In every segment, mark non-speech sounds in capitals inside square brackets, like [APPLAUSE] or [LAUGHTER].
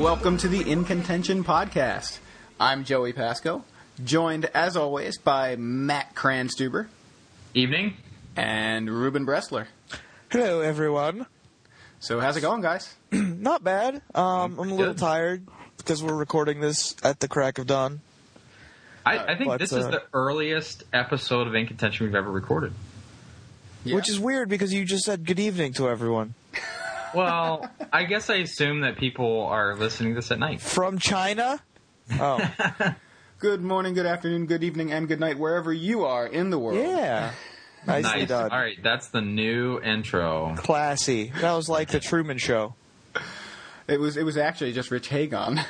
welcome to the In Contention podcast. I'm Joey Pasco, joined as always by Matt Cranstuber Evening. and Ruben Bressler. Hello, everyone. So, how's it going, guys? [CLEARS THROAT] Not bad. Um, I'm a little Good. tired because we're recording this at the crack of dawn. I, I think But, this is uh, the earliest episode of In Contention we've ever recorded. Yeah. Which is weird because you just said good evening to everyone. [LAUGHS] Well, I guess I assume that people are listening to this at night. From China? Oh, [LAUGHS] good morning, good afternoon, good evening, and good night wherever you are in the world. yeah. Nicely nice. done. All right, that's the new intro. Classy. That was like the [LAUGHS] Truman Show. It was it was actually just Rich Hagon.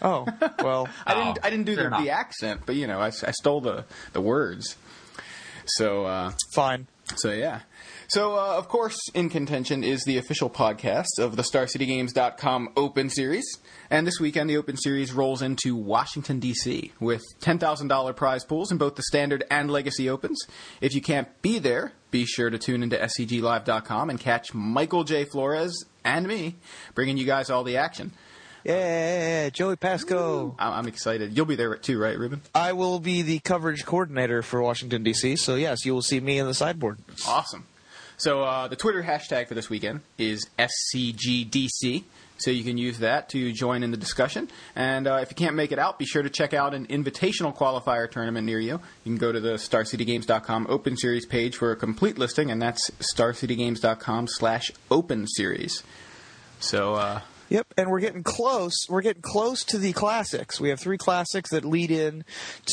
Oh, well. [LAUGHS] I Oh, didn't I didn't do the, the accent, but you know I, I stole the the words. So uh, Fine. So yeah. So uh, of course, in contention is the official podcast of the StarCityGames.com Open Series, and this weekend the Open Series rolls into Washington D.C. with ten thousand dollar prize pools in both the Standard and Legacy Opens. If you can't be there, be sure to tune into SCGLive.com and catch Michael J. Flores and me bringing you guys all the action. Yeah, Joey Pasco. I'm excited. You'll be there too, right, Ruben? I will be the coverage coordinator for Washington, D.C., so yes, you will see me in the sideboard. Awesome. So uh, the Twitter hashtag for this weekend is SCGDC. So you can use that to join in the discussion. And uh, if you can't make it out, be sure to check out an invitational qualifier tournament near you. You can go to the StarCityGames.com Open Series page for a complete listing, and that's StarCityGames.com slash Open Series. So uh, Yep, and we're getting close. We're getting close to the classics. We have three classics that lead in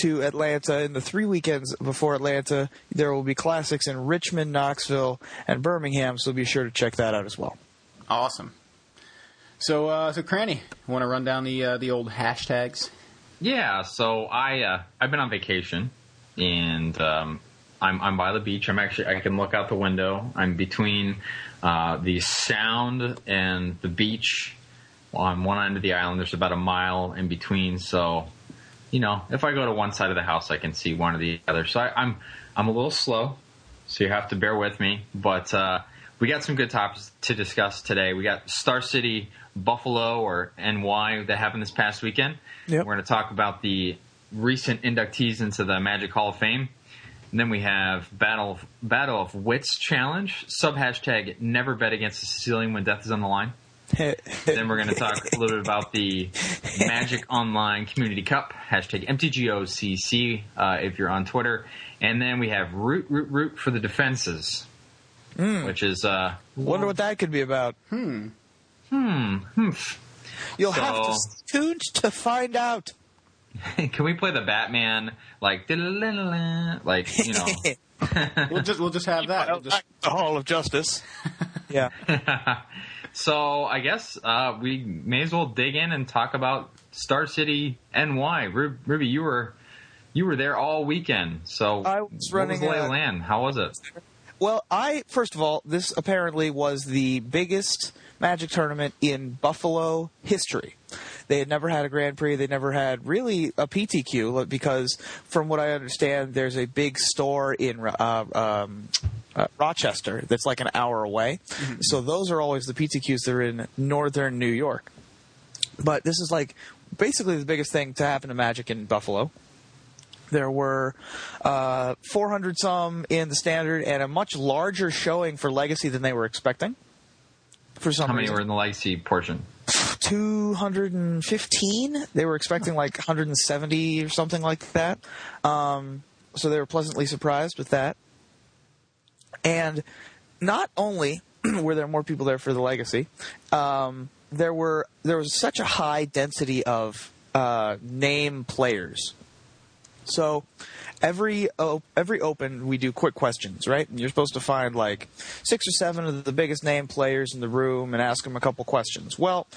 to Atlanta. In the three weekends before Atlanta, there will be classics in Richmond, Knoxville, and Birmingham. So be sure to check that out as well. awesome. So, uh, so Cranny, want to run down the uh, the old hashtags? Yeah, so I uh, I've been on vacation and um, I'm I'm by the beach. I'm actually I can look out the window. I'm between uh, the sound and the beach on one end of the island. There's about a mile in between, so you know if I go to one side of the house, I can see one or the other. So I, I'm I'm a little slow, so you have to bear with me. But uh, we got some good topics to discuss today. We got Star City, Buffalo, or NY that happened this past weekend. Yep. We're going to talk about the recent inductees into the Magic Hall of Fame. And then we have Battle Battle of Wits challenge. Sub hashtag Never bet against the ceiling when death is on the line. Then we're going to talk a little bit about the Magic Online Community Cup hashtag MTGOCC uh, if you're on Twitter. And then we have root root root for the defenses, which is uh, Wonder what that could be about. hmm, Hmm. hmm. You'll have to So- stay tuned to find out. [LAUGHS] can we play the Batman like [LAUGHS] like you know We'll just we'll just have [LAUGHS] that. We'll just, the Hall of Justice. yeah. So I guess uh, we may as well dig in and talk about Star City NY. Ru- Ruby, you were you were there all weekend. So I was what running was the a- the land? How was it? Well, I first of all, this apparently was the biggest Magic tournament in Buffalo history. They had never had a Grand Prix. They never had really a PTQ because, from what I understand, there's a big store in uh, um, uh, Rochester that's like an hour away. So those are always the PTQs that are in northern New York. But this is like basically the biggest thing to happen to Magic in Buffalo. There were uh, 400 some in the standard and a much larger showing for Legacy than they were expecting. For some How many reason, were in the legacy portion? 215. They were expecting like 170 or something like that. Um, so they were pleasantly surprised with that. And not only [CLEARS THROAT] were there more people there for the legacy, um, there were there was such a high density of uh, name players. So every every open we do quick questions, right? And you're supposed to find like six or seven of the biggest name players in the room and ask them a couple questions. Well,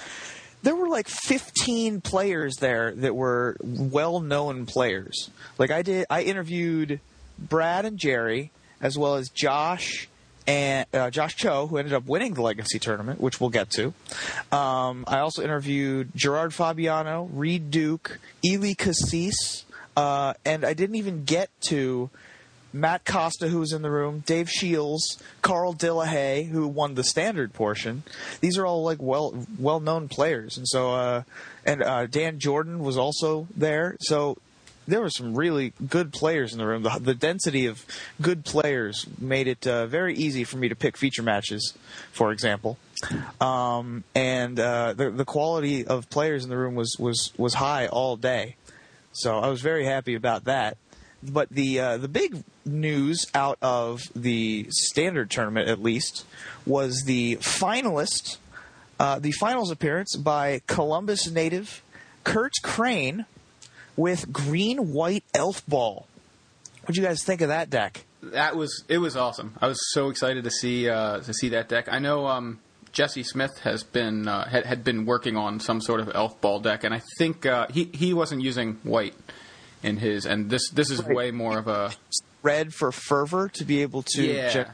there were like 15 players there that were well-known players. Like I did I interviewed Brad and Jerry as well as Josh and uh, Josh Cho, who ended up winning the Legacy tournament, which we'll get to. Um, I also interviewed Gerard Fabiano, Reed Duke, Ely Cassis, uh, and I didn't even get to Matt Costa, who was in the room, Dave Shields, Carl Dillahay, who won the standard portion. These are all like well well known players, and so uh, and uh, Dan Jordan was also there. So there were some really good players in the room. The, the density of good players made it uh, very easy for me to pick feature matches, for example. Um, and uh, the the quality of players in the room was was was high all day. So I was very happy about that. But the uh, the big news out of the standard tournament, at least, was the finalist, uh, the finals appearance by Columbus native Kurt Crane with green white elf ball. What'd you guys think of that deck? That was it was awesome. I was so excited to see uh, to see that deck. I know um, Jesse Smith has been uh, had, had been working on some sort of elf ball deck, and I think uh, he he wasn't using white in his, and this this is Right. way more of a Red for fervor to be able to Yeah. gen-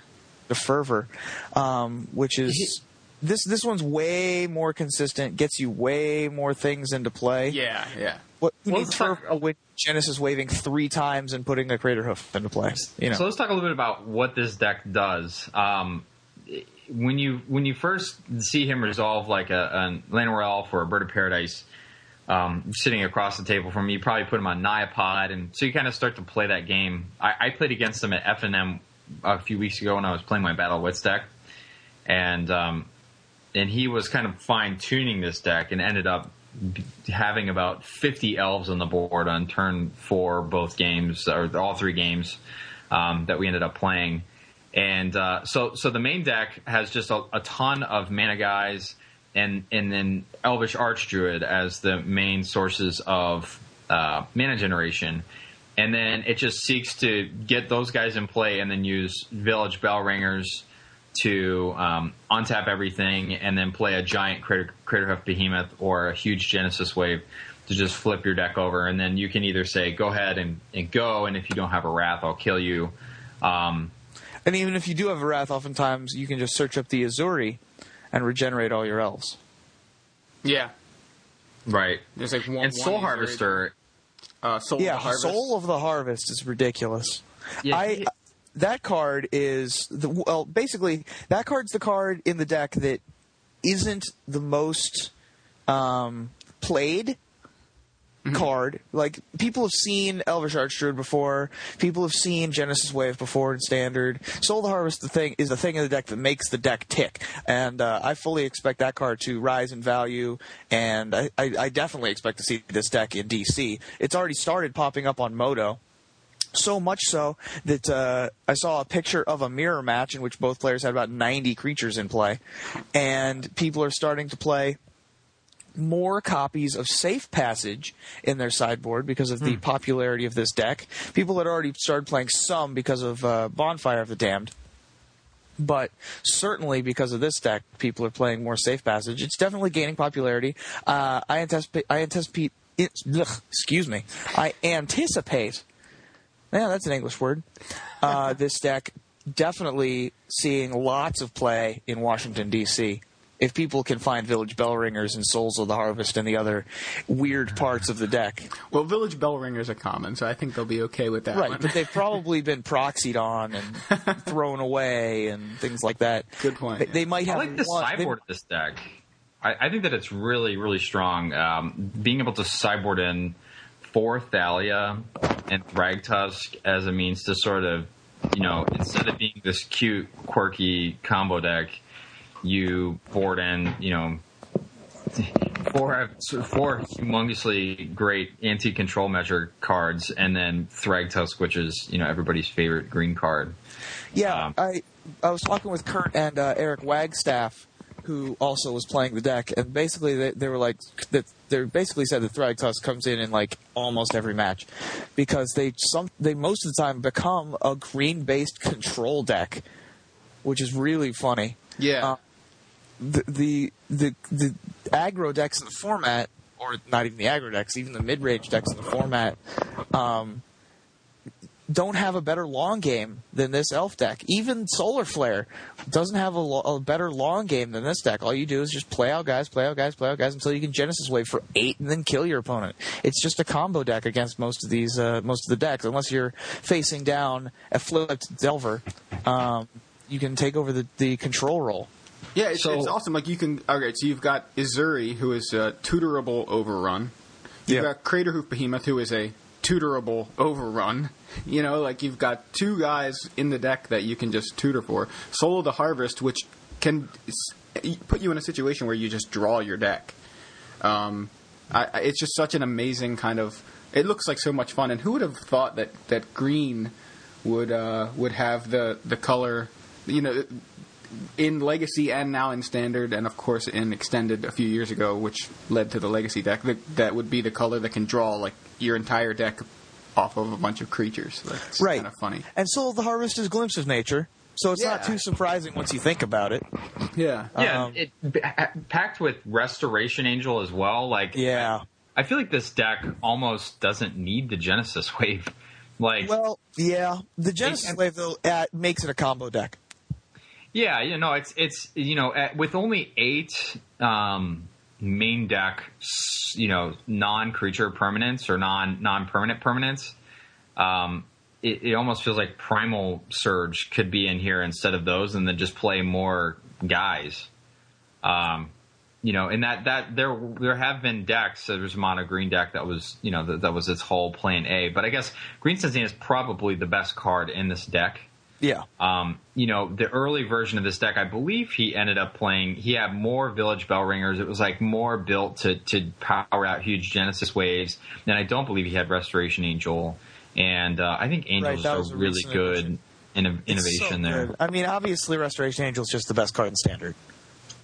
the fervor, um, which is this this one's way more consistent. Gets you way more things into play. yeah yeah. What who Well, needs let's talk- fervor when Genesis waving three times and putting a Craterhoof into play? You know. So let's talk a little bit about what this deck does. Um, when you when you first see him resolve like a, a Elf or a Bird of Paradise, um, sitting across the table from me, you probably put him on Niapod, and so you kind of start to play that game. I, I played against him at FNM a few weeks ago when I was playing my Battle Wits deck, and um, and he was kind of fine tuning this deck and ended up having about 50 elves on the board on turn four, both games or all three games um, that we ended up playing. And uh, so, so the main deck has just a, a ton of mana guys, and and then Elvish Archdruid as the main sources of uh, mana generation. And then it just seeks to get those guys in play, and then use Village Bell Ringers to um, untap everything, and then play a giant Crater, Craterhoof Behemoth or a huge Genesis Wave to just flip your deck over. And then you can either say, "Go ahead and, and go," and if you don't have a Wrath, I'll kill you. Um, And even if you do have a wrath, oftentimes you can just search up the Ezuri and regenerate all your elves. Yeah, right. there's like one. And Soul one user- Harvester, uh, Soul yeah, of the Harvest. Soul of the Harvest is ridiculous. Yeah, I he- that card is the well, basically that card's the card in the deck that isn't the most um, played card. Like people have seen Elvish Archdruid before. People have seen Genesis Wave before in Standard. Soul of the Harvest the thing is the thing in the deck that makes the deck tick, and uh, I fully expect that card to rise in value. And I, I, I definitely expect to see this deck in DC. It's already started popping up on Moto. So much so that uh, I saw a picture of a mirror match in which both players had about 90 creatures in play, and people are starting to play more copies of Safe Passage in their sideboard because of the popularity of this deck. People had already started playing some because of uh, Bonfire of the Damned. But certainly because of this deck, people are playing more Safe Passage. It's definitely gaining popularity. Uh, I anticipate. I anticipate. It, ugh, excuse me. I anticipate. Yeah, that's an English word. Uh, [LAUGHS] this deck definitely seeing lots of play in Washington D.C. If people can find Village Bell Ringers and Souls of the Harvest and the other weird parts of the deck, Well, Village Bell Ringers are common, so I think they'll be okay with that right? one. But they've [LAUGHS] probably been proxied on and [LAUGHS] thrown away and things like that. Good point, They, yeah. they might I have like the one. they- sideboard of this deck. I, I think that it's really, really strong. Um, being able to sideboard in four Thalia and Thragtusk as a means to sort of, you know, instead of being this cute, quirky combo deck, you board in, you know, four four humongously great anti-control measure cards, and then Thragtusk, which is you know everybody's favorite green card. Yeah, Um, I I was talking with Kurt and uh, Eric Wagstaff, who also was playing the deck, and basically they, they were like that. They basically said that Thragtusk comes in in like almost every match because they some they most of the time become a green based control deck, which is really funny. yeah. Uh, the the the the aggro decks in the format, or not even the aggro decks, even the mid range decks in the format, um, don't have a better long game than this elf deck. Even Solar Flare doesn't have a, a better long game than this deck. All you do is just play out guys, play out guys, play out guys until you can Genesis Wave for eight and then kill your opponent. It's just a combo deck against most of these uh, most of the decks, unless you're facing down a flipped Delver. Um, you can take over the, the control role. Yeah, it's, So- it's awesome. Like you can. Okay, so you've got Ezuri, who is a tutorable overrun. You've Yeah. got Craterhoof Behemoth, who is a tutorable overrun. You know, like you've got two guys in the deck that you can just tutor for. Soul of the Harvest, which can put you in a situation where you just draw your deck. Um, I, I- it's just such an amazing kind of. It looks like so much fun, and who would have thought that that green would uh, would have the the color, you know, in Legacy and now in Standard, and of course in Extended a few years ago, which led to the Legacy deck. That, that would be the color that can draw like your entire deck off of a bunch of creatures. That's Right. kind of funny. And Soul of the Harvest is Glimpse of Nature, so it's not too surprising once you think about it. Yeah. Yeah, Um, it packed with Restoration Angel as well. Like, Yeah. I feel like this deck almost doesn't need the Genesis [LAUGHS] Wave. Like, Well, yeah. The Genesis And- Wave though uh, makes it a combo deck. yeah, you know, it's it's you know, at, with only eight um, main deck, you know, non-creature permanence or non non-permanent permanence. um, it, it almost feels like Primal Surge could be in here instead of those, and then just play more guys. Um, you know, and that that there there have been decks. There's a mono green deck that was you know that, that was its whole plan A. But I guess Green Sun Zenith is probably the best card in this deck. Yeah. Um, you know, the early version of this deck, I believe he ended up playing. He had more Village Bell Ringers. It was like more built to to power out huge Genesis waves. And I don't believe he had Restoration Angel. And uh, I think Angel Right, that is was a a really good addition. inno- innovation so there. good. I mean, obviously, Restoration Angel is just the best card in Standard.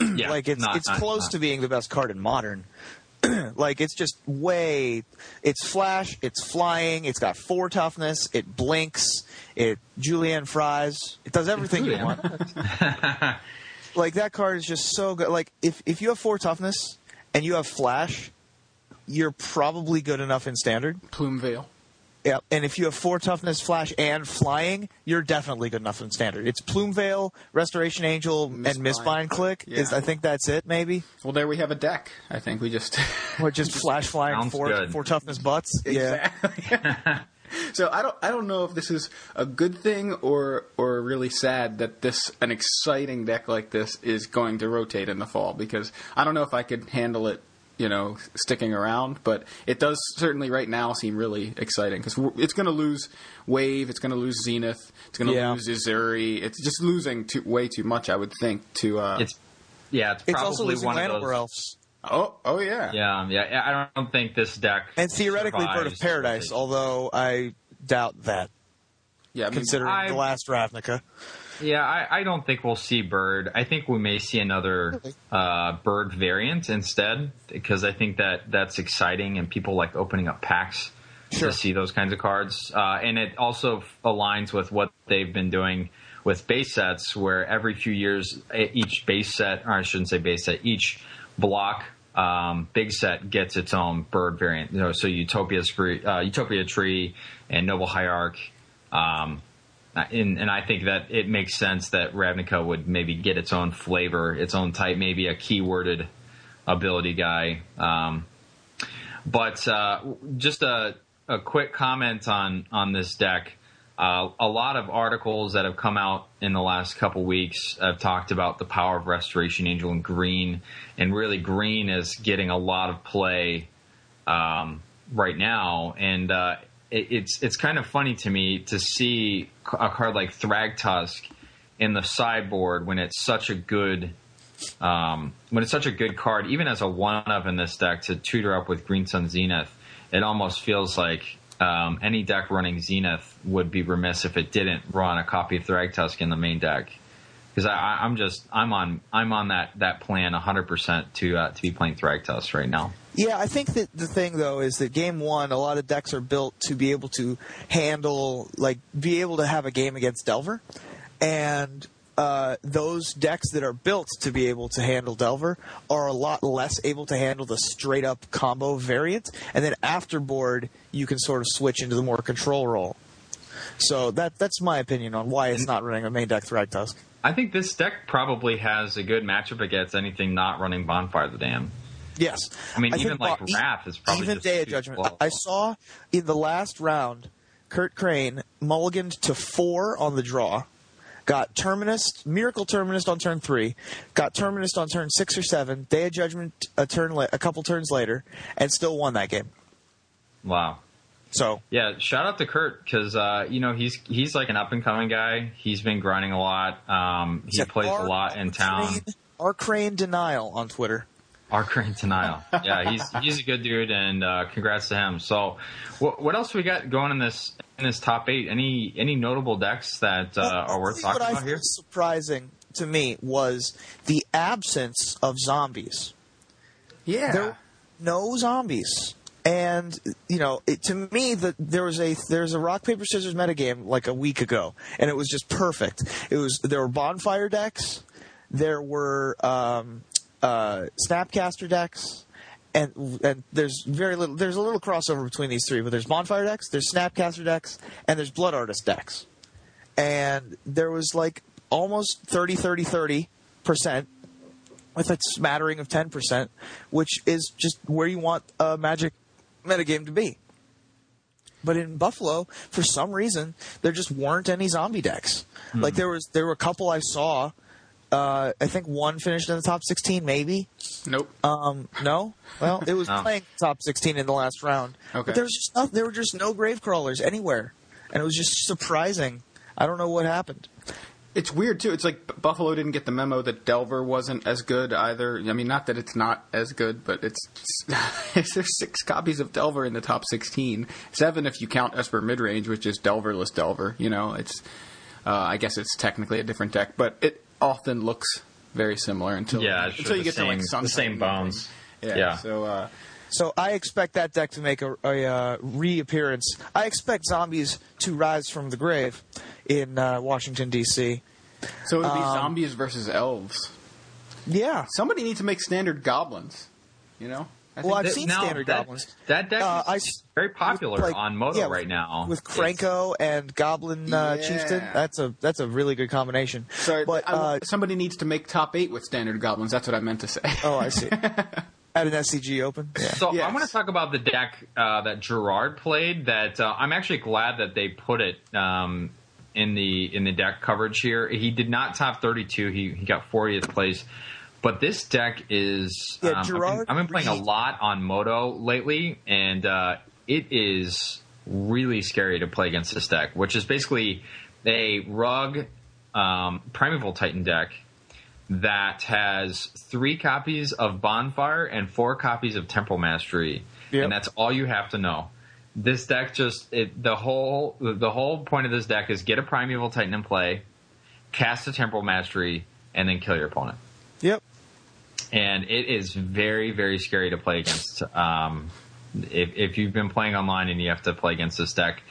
Yeah, like it's not- it's not- close not- to being the best card in Modern. [CLEARS THROAT] like it's just way. It's flash. It's flying. It's got four toughness. It blinks. It julienne fries. It does everything you want. [LAUGHS] like that card is just so good. Like if if you have four toughness and you have flash, you're probably good enough in Standard. Plume Veil. Yeah, and if you have four toughness, flash, and flying, you're definitely good enough in standard. It's Plume Veil, Restoration Angel, and Mistbind Mistbind Clique. Is I think that's it, maybe. Well, there we have a deck. I think we just. [LAUGHS] Or just [LAUGHS] flash flying four good. four toughness butts. Yeah. [LAUGHS] So I don't I don't know if this is a good thing or or really sad that this an exciting deck like this is going to rotate in the fall because I don't know if I could handle it you know sticking around but it does certainly right now seem really exciting because it's going to lose wave it's going to lose zenith it's going to Yeah. lose Ezuri. it's just losing too, way too much I would think to uh, It's yeah, it's It's probably also losing one of Llanowar those. Elves. oh oh yeah Yeah, yeah. I don't think this deck And theoretically Bird of Paradise, although I doubt that, yeah I mean, considering I- the last Ravnica. Yeah, I, I don't think we'll see Bird. I think we may see another uh, Bird variant instead, because I think that that's exciting and people like opening up packs Sure. to see those kinds of cards. Uh, and it also aligns with what they've been doing with base sets, where every few years each base set, or I shouldn't say base set, each block um, big set gets its own bird variant. You know, so Utopia, Spree- uh, Utopia Tree and Noble Hierarch. Um, and, and I think that it makes sense that Ravnica would maybe get its own flavor, its own type, maybe a keyworded ability guy. Um, but uh, just a, a quick comment on on this deck. Uh, a lot of articles that have come out in the last couple weeks have talked about the power of Restoration Angel and Green, and really Green is getting a lot of play um, right now, and uh, it, it's it's kind of funny to me to see a card like Thragtusk in the sideboard when it's such a good um, when it's such a good card, even as a one of in this deck to tutor up with Green Sun Zenith, it almost feels like um, any deck running Zenith would be remiss if it didn't run a copy of Thragtusk in the main deck. Because I'm just I'm on I'm on that that plan 100 percent to uh, to be playing Thragtusk right now. Yeah, I think that the thing though is that game one, a lot of decks are built to be able to handle, like, be able to have a game against Delver, and uh, those decks that are built to be able to handle Delver are a lot less able to handle the straight up combo variant, and then after board you can sort of switch into the more control role. So that that's my opinion on why it's not running a main deck Thragtusk. I think this deck probably has a good matchup against anything not running Bonfire the Damned. Yes, I mean, even think like Wrath is probably even just Day of Judgment. I saw in the last round, Kurt Crane mulliganed to four on the draw, got Terminus, Miracle Terminus on turn three, got Terminus on turn six or seven, Day of Judgment a turn la- a couple turns later, and still won that game. Wow. So Yeah, shout out to Kurt because uh, you know he's he's like an up and coming guy. He's been grinding a lot. Um, he plays a lot in town. Crane, our Crane denial on Twitter. Our Crane Denial. Yeah, he's he's a good dude, and uh, congrats to him. So, what, what else we got going in this in this top eight? Any any notable decks that uh, are worth see talking what I about here? surprising to me was the absence of zombies. Yeah. There were no zombies. And you know, it, to me, that there was a there's a rock paper scissors metagame like a week ago, and it was just perfect. It was there were bonfire decks, there were um, uh, snapcaster decks, and and there's very little there's a little crossover between these three, but there's bonfire decks, there's snapcaster decks, and there's blood artist decks, and there was like almost 30 30 30 percent with a smattering of 10%, which is just where you want a Magic metagame to be. But in Buffalo, for some reason, there just weren't any zombie decks. Like there was, there were a couple I saw. Uh, I think one finished in the top 16, maybe. Nope. Um, no, well, it was [LAUGHS] No. playing top 16 in the last round. Okay. But there was just no, there were just no gravecrawlers anywhere, and it was just surprising. I don't know what happened. It's weird too. It's like Buffalo didn't get the memo that Delver wasn't as good either. I mean, not that it's not as good, but it's [LAUGHS] there's six copies of Delver in the top sixteen. Seven if you count Esper midrange, which is Delverless Delver. You know, it's uh, I guess it's technically a different deck, but it often looks very similar until Yeah, sure, until you the get to like same- the same bones. Yeah. Yeah. So uh, So I expect that deck to make a, a uh, reappearance. I expect zombies to rise from the grave in uh, Washington D.C. so it would be Um, zombies versus elves. Yeah. Somebody needs to make standard goblins. You know. I Well, think I've That- seen now, standard that, goblins. That deck Uh, is s- very popular like- on Moto yeah, right now. with It's- and Goblin uh, Yeah. Chieftain. That's a that's a really good combination. Sorry, but I- uh, somebody needs to make top eight with standard goblins. That's what I meant to say. oh, I see. [LAUGHS] At an SCG Open. Yeah. So Yes. I want to talk about the deck uh, that Gerard played. That uh, I'm actually glad that they put it um, in the in the deck coverage here. He did not top 32. He he got 40th place. But this deck is. Yeah, um, I've been- I've been, playing a lot on Moto lately, and uh, it is really scary to play against this deck, which is basically a rug um, Primeval Titan deck that has three copies of Bonfire and four copies of Temporal Mastery, Yep. and that's all you have to know. This deck just it, the whole the whole point of this deck is get a Primeval Titan in play, cast a Temporal Mastery, and then kill your opponent. And it is very very scary to play against. Um, if, if you've been playing online and you have to play against this deck,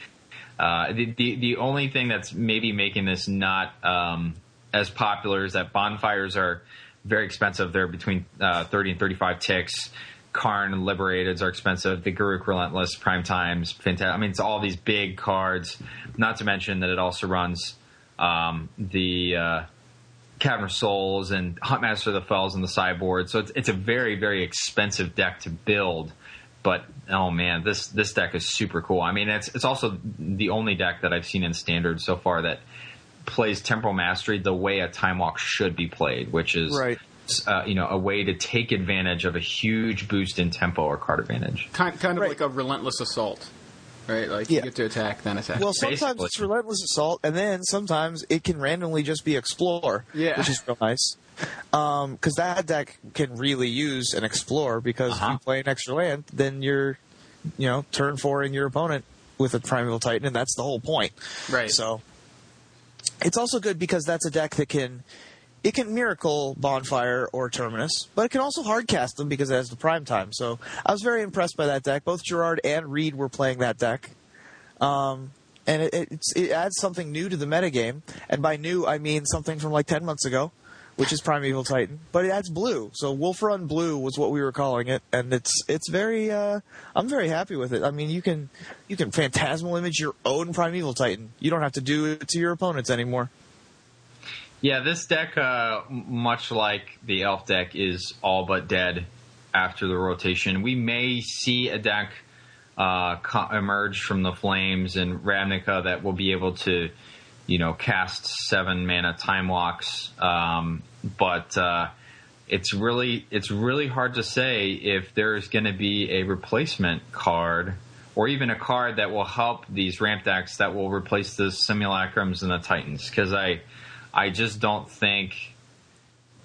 uh, the, the the only thing that's maybe making this not um, as popular is that bonfires are very expensive. They're between uh, thirty and thirty five ticks. Karn and Liberateds are expensive. The Garruk Relentless, Prime Times, fantastic. I mean, it's all these big cards. Not to mention that it also runs um, the uh, Cavern of Souls and Huntmaster of the Fells and the sideboard. So it's, it's a very, very expensive deck to build. But oh man, this this deck is super cool. I mean, it's it's also the only deck that I've seen in standard so far that plays Temporal Mastery the way a Time Walk should be played, which is Right. uh, you know a way to take advantage of a huge boost in tempo or card advantage. kind, kind of Right. like a relentless assault, right? Like Yeah. you get to attack, then attack. Well, sometimes Basically. it's relentless assault, and then sometimes it can randomly just be explore, Yeah. which is real nice. Because that deck can really use an explore because Uh-huh. you play an extra land, then you're, you know, turn four in your opponent with a primeval titan, and that's the whole point. Right. So it's also good because that's a deck that can. It can miracle bonfire or terminus, but it can also hardcast them because it has the prime time. So I was very impressed by that deck. Both Gerard and Reed were playing that deck Um, and it, it adds something new to the metagame. And by new, I mean something from like 10 months ago, which is Primeval Titan, but it adds blue. So Wolf Run Blue was what we were calling it, and it's it's very. Uh, I'm very happy with it. I mean, you can you can phantasmal image your own Primeval Titan. You don't have to do it to your opponents anymore. Yeah, this deck, uh, much like the elf deck, is all but dead after the rotation. We may see a deck uh, co- emerge from the flames in Ravnica that will be able to, you know, cast seven mana time walks. Um, but uh, it's really it's really hard to say if there's going to be a replacement card or even a card that will help these ramp decks that will replace the simulacrums and the titans because I I just don't think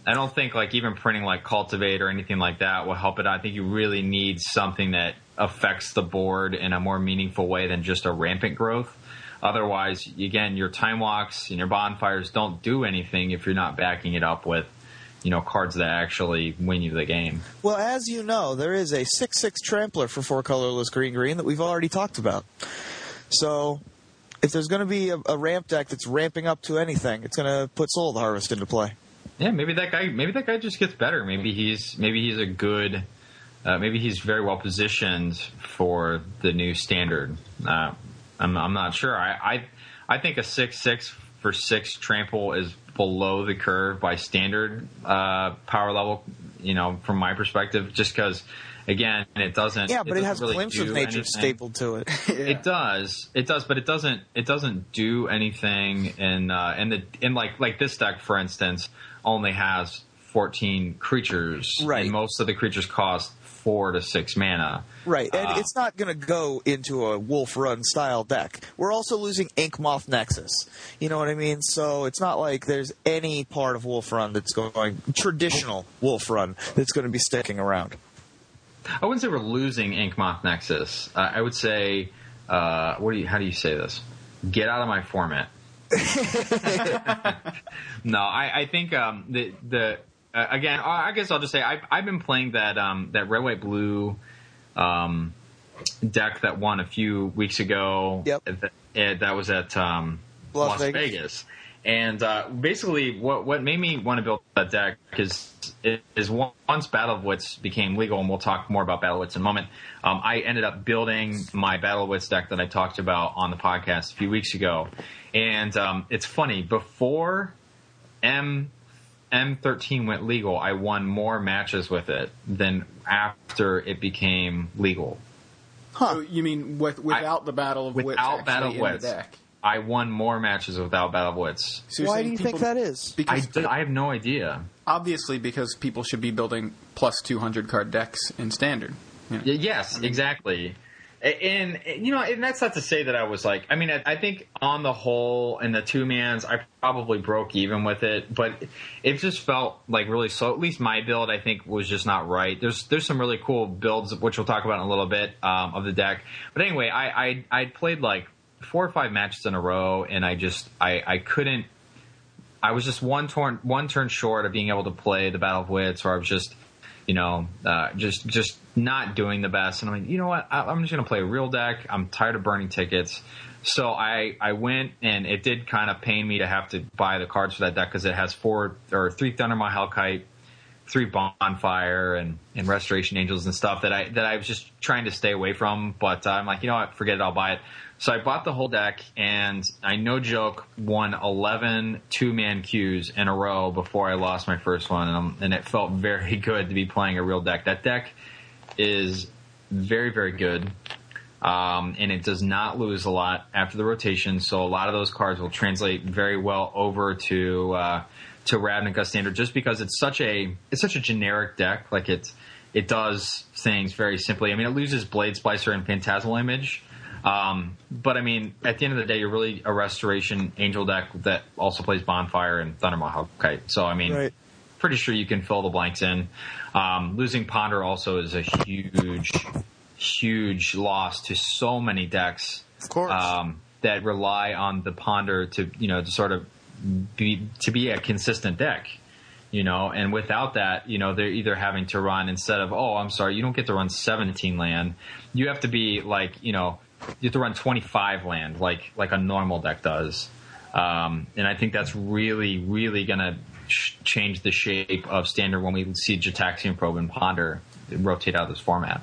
I don't think like even printing like cultivate or anything like that will help it. I think you really need something that affects the board in a more meaningful way than just a rampant growth. Otherwise, again, your time walks and your bonfires don't do anything if you're not backing it up with, you know, cards that actually win you the game. Well, as you know, there is a six six trampler for four colorless green green that we've already talked about. So, if there's going to be a, a ramp deck that's ramping up to anything, it's going to put Soul of the Harvest into play. Yeah, maybe that guy. Maybe that guy just gets better. Maybe he's maybe he's a good. Uh, maybe he's very well positioned for the new standard. Uh, I'm, I'm not sure. I, I I think a six six for six trample is below the curve by standard uh, power level. You know, from my perspective, just because again, it doesn't. Yeah, but it, doesn't has really glimpse of nature anything. stapled to it. [LAUGHS] It does, it does, but it doesn't. It doesn't do anything. In uh, and the in like like this deck, for instance, only has fourteen creatures, Right. And most of the creatures cost four to six mana. Right, and Uh, it's not going to go into a Wolf Run style deck. We're also losing Ink Moth Nexus. You know what I mean? So it's not like there's any part of Wolf Run that's going traditional Wolf Run that's going to be sticking around. I wouldn't say we're losing Ink Moth Nexus. Uh, I would say, uh, what do you? How do you say this? Get out of my format. [LAUGHS] no, I, I think um, the the uh, again. I guess I'll just say I've, I've been playing that um, that red white blue um, deck that won a few weeks ago. Yep. That, that was at um, Las Las, Vegas. Vegas. And uh, basically, what what made me want to build that deck is is once Battle of Wits became legal, and we'll talk more about Battle of Wits in a moment. Um, I ended up building my Battle of Wits deck that I talked about on the podcast a few weeks ago, and um, it's funny before M M13 went legal, I won more matches with it than after it became legal. So you mean with, without the Battle of Without actually Battle of in the Wits, deck? I won more matches without Battle of Wits. So Why do you think people- that is? I, Because d- I have no idea. obviously because people should be building plus 200 card decks in standard. Yeah. Y- Yes, exactly. And, and, you know, and that's not to say that I was like. I mean, I, I think on the whole, in the two mans, I probably broke even with it, but it just felt like really slow. At least my build, I think, was just not right. There's there's some really cool builds, which we'll talk about in a little bit um, of the deck. But anyway, I I I played like four or five matches in a row, and I just I I couldn't. I was just one turn one turn short of being able to play the Battle of Wits, or I was just, you know, uh, just just not doing the best. And I'm like, you know what? I, I'm just going to play a real deck. I'm tired of burning tickets. So I I went, and it did kind of pain me to have to buy the cards for that deck because it has four or three Thundermaw Hellkite, three Bonfire, and and Restoration Angels and stuff that I that I was just trying to stay away from. But I'm like, you know what? Forget it. I'll buy it. So I bought the whole deck, and I no joke won 11 two man queues in a row before I lost my first one, and, and it felt [LAUGHS] very good to be playing a real deck. That deck is very very good, um, and it does not lose a lot after the rotation. So a lot of those cards will translate very well over to uh, to Ravnica standard, just because it's such a it's such a generic deck. Like it it does things very simply. I mean, it loses Blade Splicer and Phantasmal Image. Um, but I mean, at the end of the day, you're really a restoration angel deck that also plays Bonfire and Thundermaw Hellkite. So I mean, Right. pretty sure you can fill the blanks in. Um, losing Ponder also is a huge, huge loss to so many decks. Of course. Um, that rely on the Ponder to you know to sort of be to be a consistent deck. You know, and without that, you know, they're either having to run instead of, oh, I'm sorry, you don't get to run 17 land. You have to be like, you know, you have to run 25 land like like a normal deck does. Um, and I think that's really, really going to sh- change the shape of standard when we see Gitaxian Probe and Ponder rotate out of this format.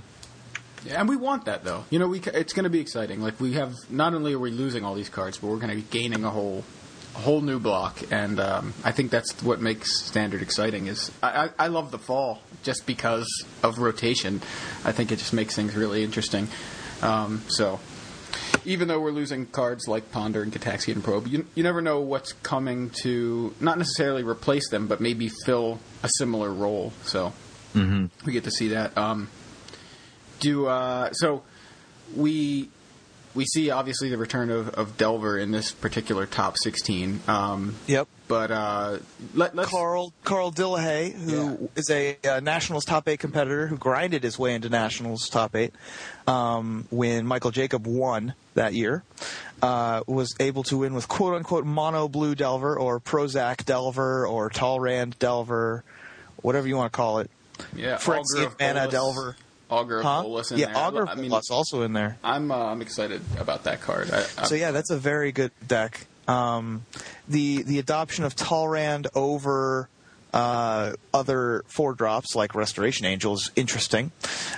And we want that though. You know, we it's going to be exciting. Like we have not only are we losing all these cards, but we're going to be gaining a whole whole new block, and um, I think that's what makes standard exciting. Is I, I, I love the fall just because of rotation. I think it just makes things really interesting. Um, so. Even though we're losing cards like Ponder and Gitaxian Probe, you, you never know what's coming to not necessarily replace them, but maybe fill a similar role. So we get to see that. Um, do uh, so we we see obviously the return of, of Delver in this particular top 16 um, Yep. but uh, let, let's Carl Carl Dillahay, who Yeah. is a uh, Nationals top eight competitor who grinded his way into Nationals top eight um, when Michael Jacob won that year, uh, was able to win with quote unquote mono blue Delver or Prozac Delver or Talrand Delver, whatever you want to call it. yeah Mana Delver. Augur of Huh? In yeah, there. Augur I mean, also in there. I'm uh, I'm excited about that card. I, So yeah, that's a very good deck. Um, the the adoption of Talrand over uh, other four drops like Restoration Angel is interesting,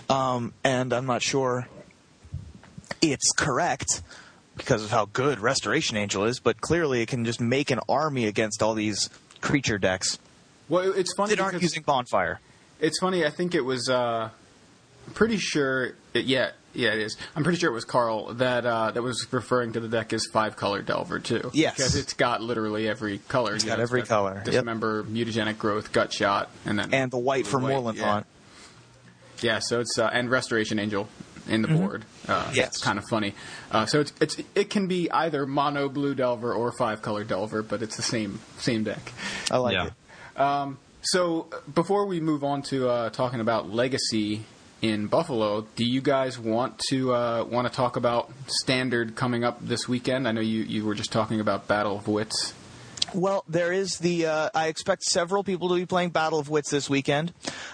um, and I'm not sure it's correct because of how good Restoration Angel is, but clearly it can just make an army against all these creature decks well, it's funny that aren't using Bonfire. it's funny. I think it was. Uh, pretty sure. It, yeah, yeah, it is. I'm pretty sure it was Carl that uh, that was referring to the deck as five color Delver too. Yes. because it's got literally every color. It's You got every color, yep. Dismember, mutagenic growth, gut shot, and then And the white for White, Moorland yeah. font. Yeah, so it's uh, and Restoration Angel in the board. Uh, Mm-hmm. Yes. it's kind of funny. Uh, so it's it's it can be either mono blue Delver or five color Delver, but it's the same same deck. I like Yeah. it. So uh, before we move on to uh, talking about Legacy in Buffalo, do you guys want to uh, want to talk about Standard coming up this weekend? I know you, you were just talking about Battle of Wits. Well, there is the. Uh, I expect several people to be playing Battle of Wits this weekend.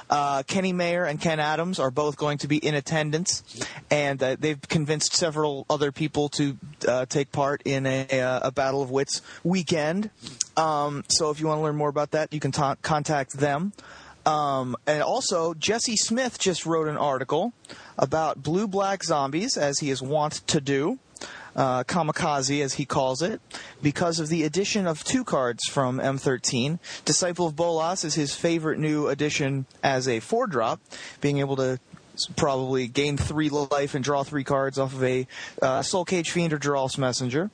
Uh, Kenny Mayer and Ken Adams are both going to be in attendance, and uh, they've convinced several other people to uh, take part in a, a, Battle of Wits weekend. Um, so, if you want to learn more about that, you can ta- contact them. Um, and also, Jesse Smith just wrote an article about blue black zombies, as he is wont to do uh, kamikaze, as he calls it, because of the addition of two cards from M13. Disciple of Bolas is his favorite new addition as a four drop, being able to probably gain three life and draw three cards off of a uh, Soul Cage Fiend or Geralf's Messenger.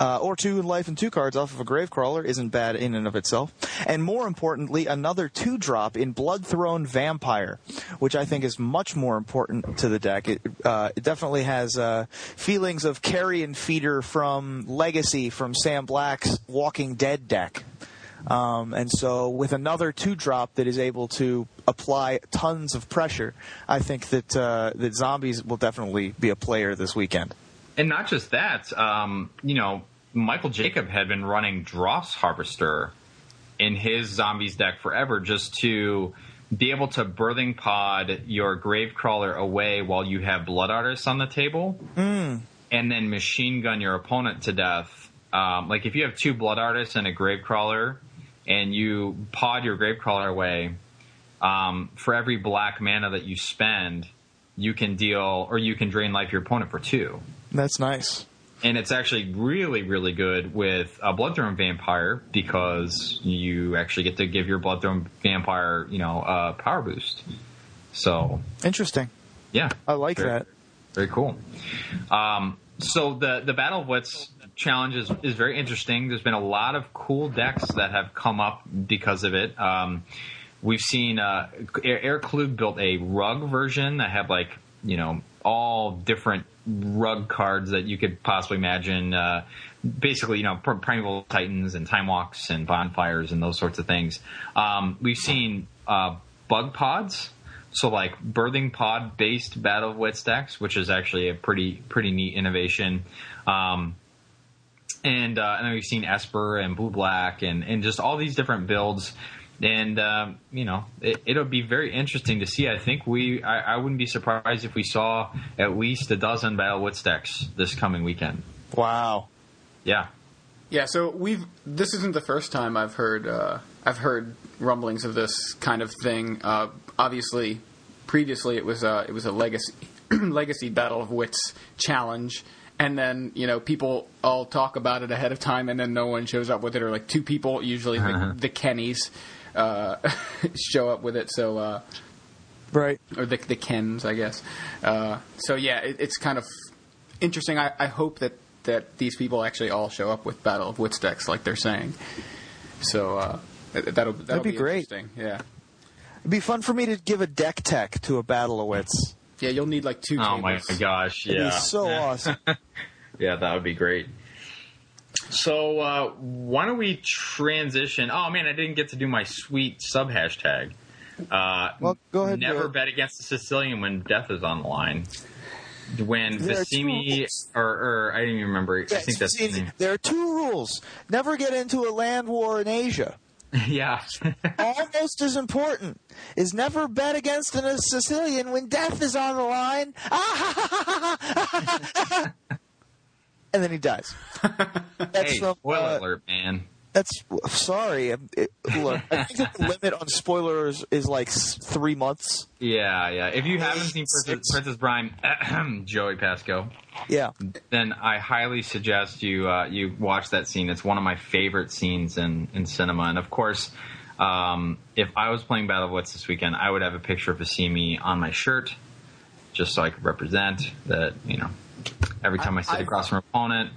Uh, or two life and two cards off of a Gravecrawler isn't bad in and of itself. And more importantly, another two drop in Bloodthrone Vampire, which I think is much more important to the deck. It, uh, it definitely has uh, feelings of carrion feeder from Legacy from Sam Black's Walking Dead deck. Um, and so, with another two drop that is able to apply tons of pressure, I think that uh, that zombies will definitely be a player this weekend. And not just that, um, you know, Michael Jacob had been running Dross Harvester in his zombies deck forever just to be able to birthing pod your Gravecrawler away while you have Blood Artists on the table, and then machine gun your opponent to death. Um, like if you have two Blood Artists and a Gravecrawler, and you pod your Gravecrawler away, um, for every black mana that you spend, you can deal or you can drain life your opponent for two That's nice. and it's actually really really good with a bloodthrone vampire because you actually get to give your bloodthrone vampire you know a power boost so Interesting. yeah I like very, that. very cool um, so the the battle of wits challenge is, is very interesting there's been a lot of cool decks that have come up because of it um, we've seen uh, Eric Klug built a rug version that had like you know all different rug cards that you could possibly imagine. Uh, basically, you know, pr- primeval titans and time walks and bonfires and those sorts of things. Um, we've seen uh, bug pods. So like birthing pod based Battle of Wits decks, which is actually a pretty pretty neat innovation. Um, and uh, and then we've seen Esper and Blue Black and and just all these different builds. And um, you know, it, it'll be very interesting to see. I think we, I, I wouldn't be surprised if we saw at least a dozen Battle Wits decks this coming weekend. Wow. Yeah, Yeah, so we've this isn't the first time I've heard uh, I've heard rumblings of this kind of thing. Uh, obviously, previously it was uh, it was a legacy [CLEARS THROAT] legacy battle of wits challenge. And then you know people all talk about it ahead of time, and then no one shows up with it, or like two people, usually the, the Kennys, uh, [LAUGHS] show up with it. So uh, Right. or the the Kens, I guess. Uh, so yeah, it, it's kind of interesting. I, I hope that that these people actually all show up with Battle of Wits decks, like they're saying. So uh, that- that'll that'll be great. Interesting. Yeah, It'd be fun for me to give a deck tech to a battle of wits. yeah. You'll need like two. Oh my tables. gosh! It'd Yeah, be so [LAUGHS] awesome. yeah, that would be great. So uh, why don't we transition? Oh man, I didn't get to do my sweet sub hashtag. Uh, Well, go ahead, Never Joe. bet against the Sicilian when death is on the line. When There are two Vizzini, rules. or, or I didn't even remember. I think that's See, the there are two rules. Never get into a land war in Asia. [LAUGHS] yeah. [LAUGHS] Almost as important is never bet against a Sicilian when death is on the line. [LAUGHS] and then he dies. [LAUGHS] That's hey, from, spoiler uh, alert, man. That's sorry. It, look, I think that the [LAUGHS] limit on spoilers is like three months. Yeah, yeah. If you haven't seen Princess, Princess Bride, [CLEARS THROAT] Joey Pasco, Yeah, then I highly suggest you uh, you watch that scene. It's one of my favorite scenes in, in cinema. And of course, um, if I was playing Battle of Wits this weekend, I would have a picture of Asimi on my shirt, just so I could represent that. You know, every time I, sit I've- across from an opponent,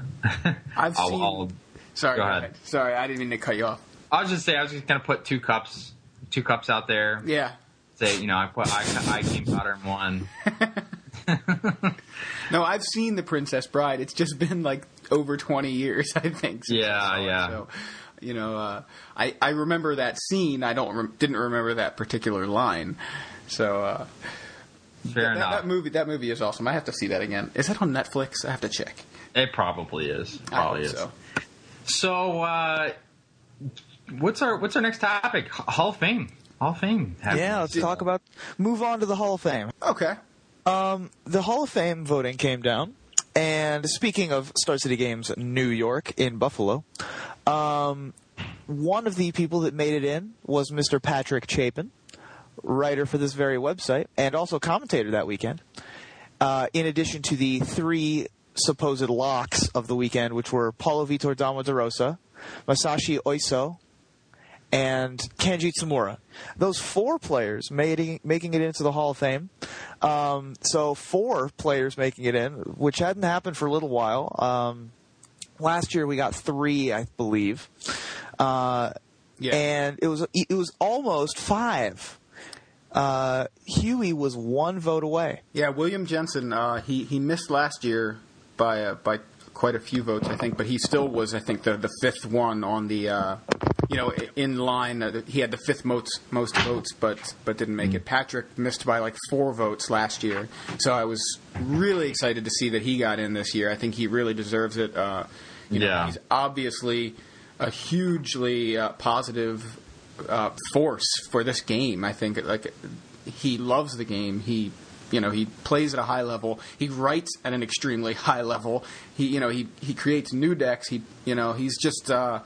I've [LAUGHS] I'll, seen. I'll, sorry, go ahead. Sorry, I didn't mean to cut you off. I was just say I was just gonna put two cups, two cups out there. Yeah. Say you know I put I, I came powder in one. [LAUGHS] No, I've seen The Princess Bride. It's just been like over 20 years, [LAUGHS] I think. I Yeah, yeah. So, you know, uh, I I remember that scene. I don't rem- didn't remember that particular line. So uh, Fair that, enough. that movie that movie is awesome. I have to see that again. Is that on Netflix? I have to check. It probably is. I Probably hope is. so. So, uh, what's our what's our next topic? Hall of Fame. Hall of Fame. yeah. Let's talk about. Move on to the Hall of Fame. Okay. the Hall of Fame voting came down, and speaking of Star City Games New York in Buffalo, um, one of the people that made it in was Mr. Patrick Chapin, writer for this very website, and also commentator that weekend. Uh, in addition to the three supposed locks of the weekend, which were Paulo Vitor Damo da Rosa, Masashi Oiso, and Kenji Tsumura. Those four players made, making it into the Hall of Fame. Um, so four players making it in, which hadn't happened for a little while. Um, last year we got three, I believe, uh, Yeah. and it was it was almost five. Uh, Huey was one vote away. Yeah, William Jensen. Uh, he he missed last year by uh, by quite a few votes, I think, but he still was, I think, the the fifth one on the. Uh, you know, in line, uh, he had the fifth most most votes, but but didn't make it. Patrick missed by like four votes last year, so I was really excited to see that he got in this year. I think he really deserves it. Uh, you know, Yeah. he's obviously a hugely uh, positive uh, force for this game. I think like he loves the game. He you know he plays at a high level. He writes at an extremely [LAUGHS] high level. He you know he he creates new decks. He you know he's just uh,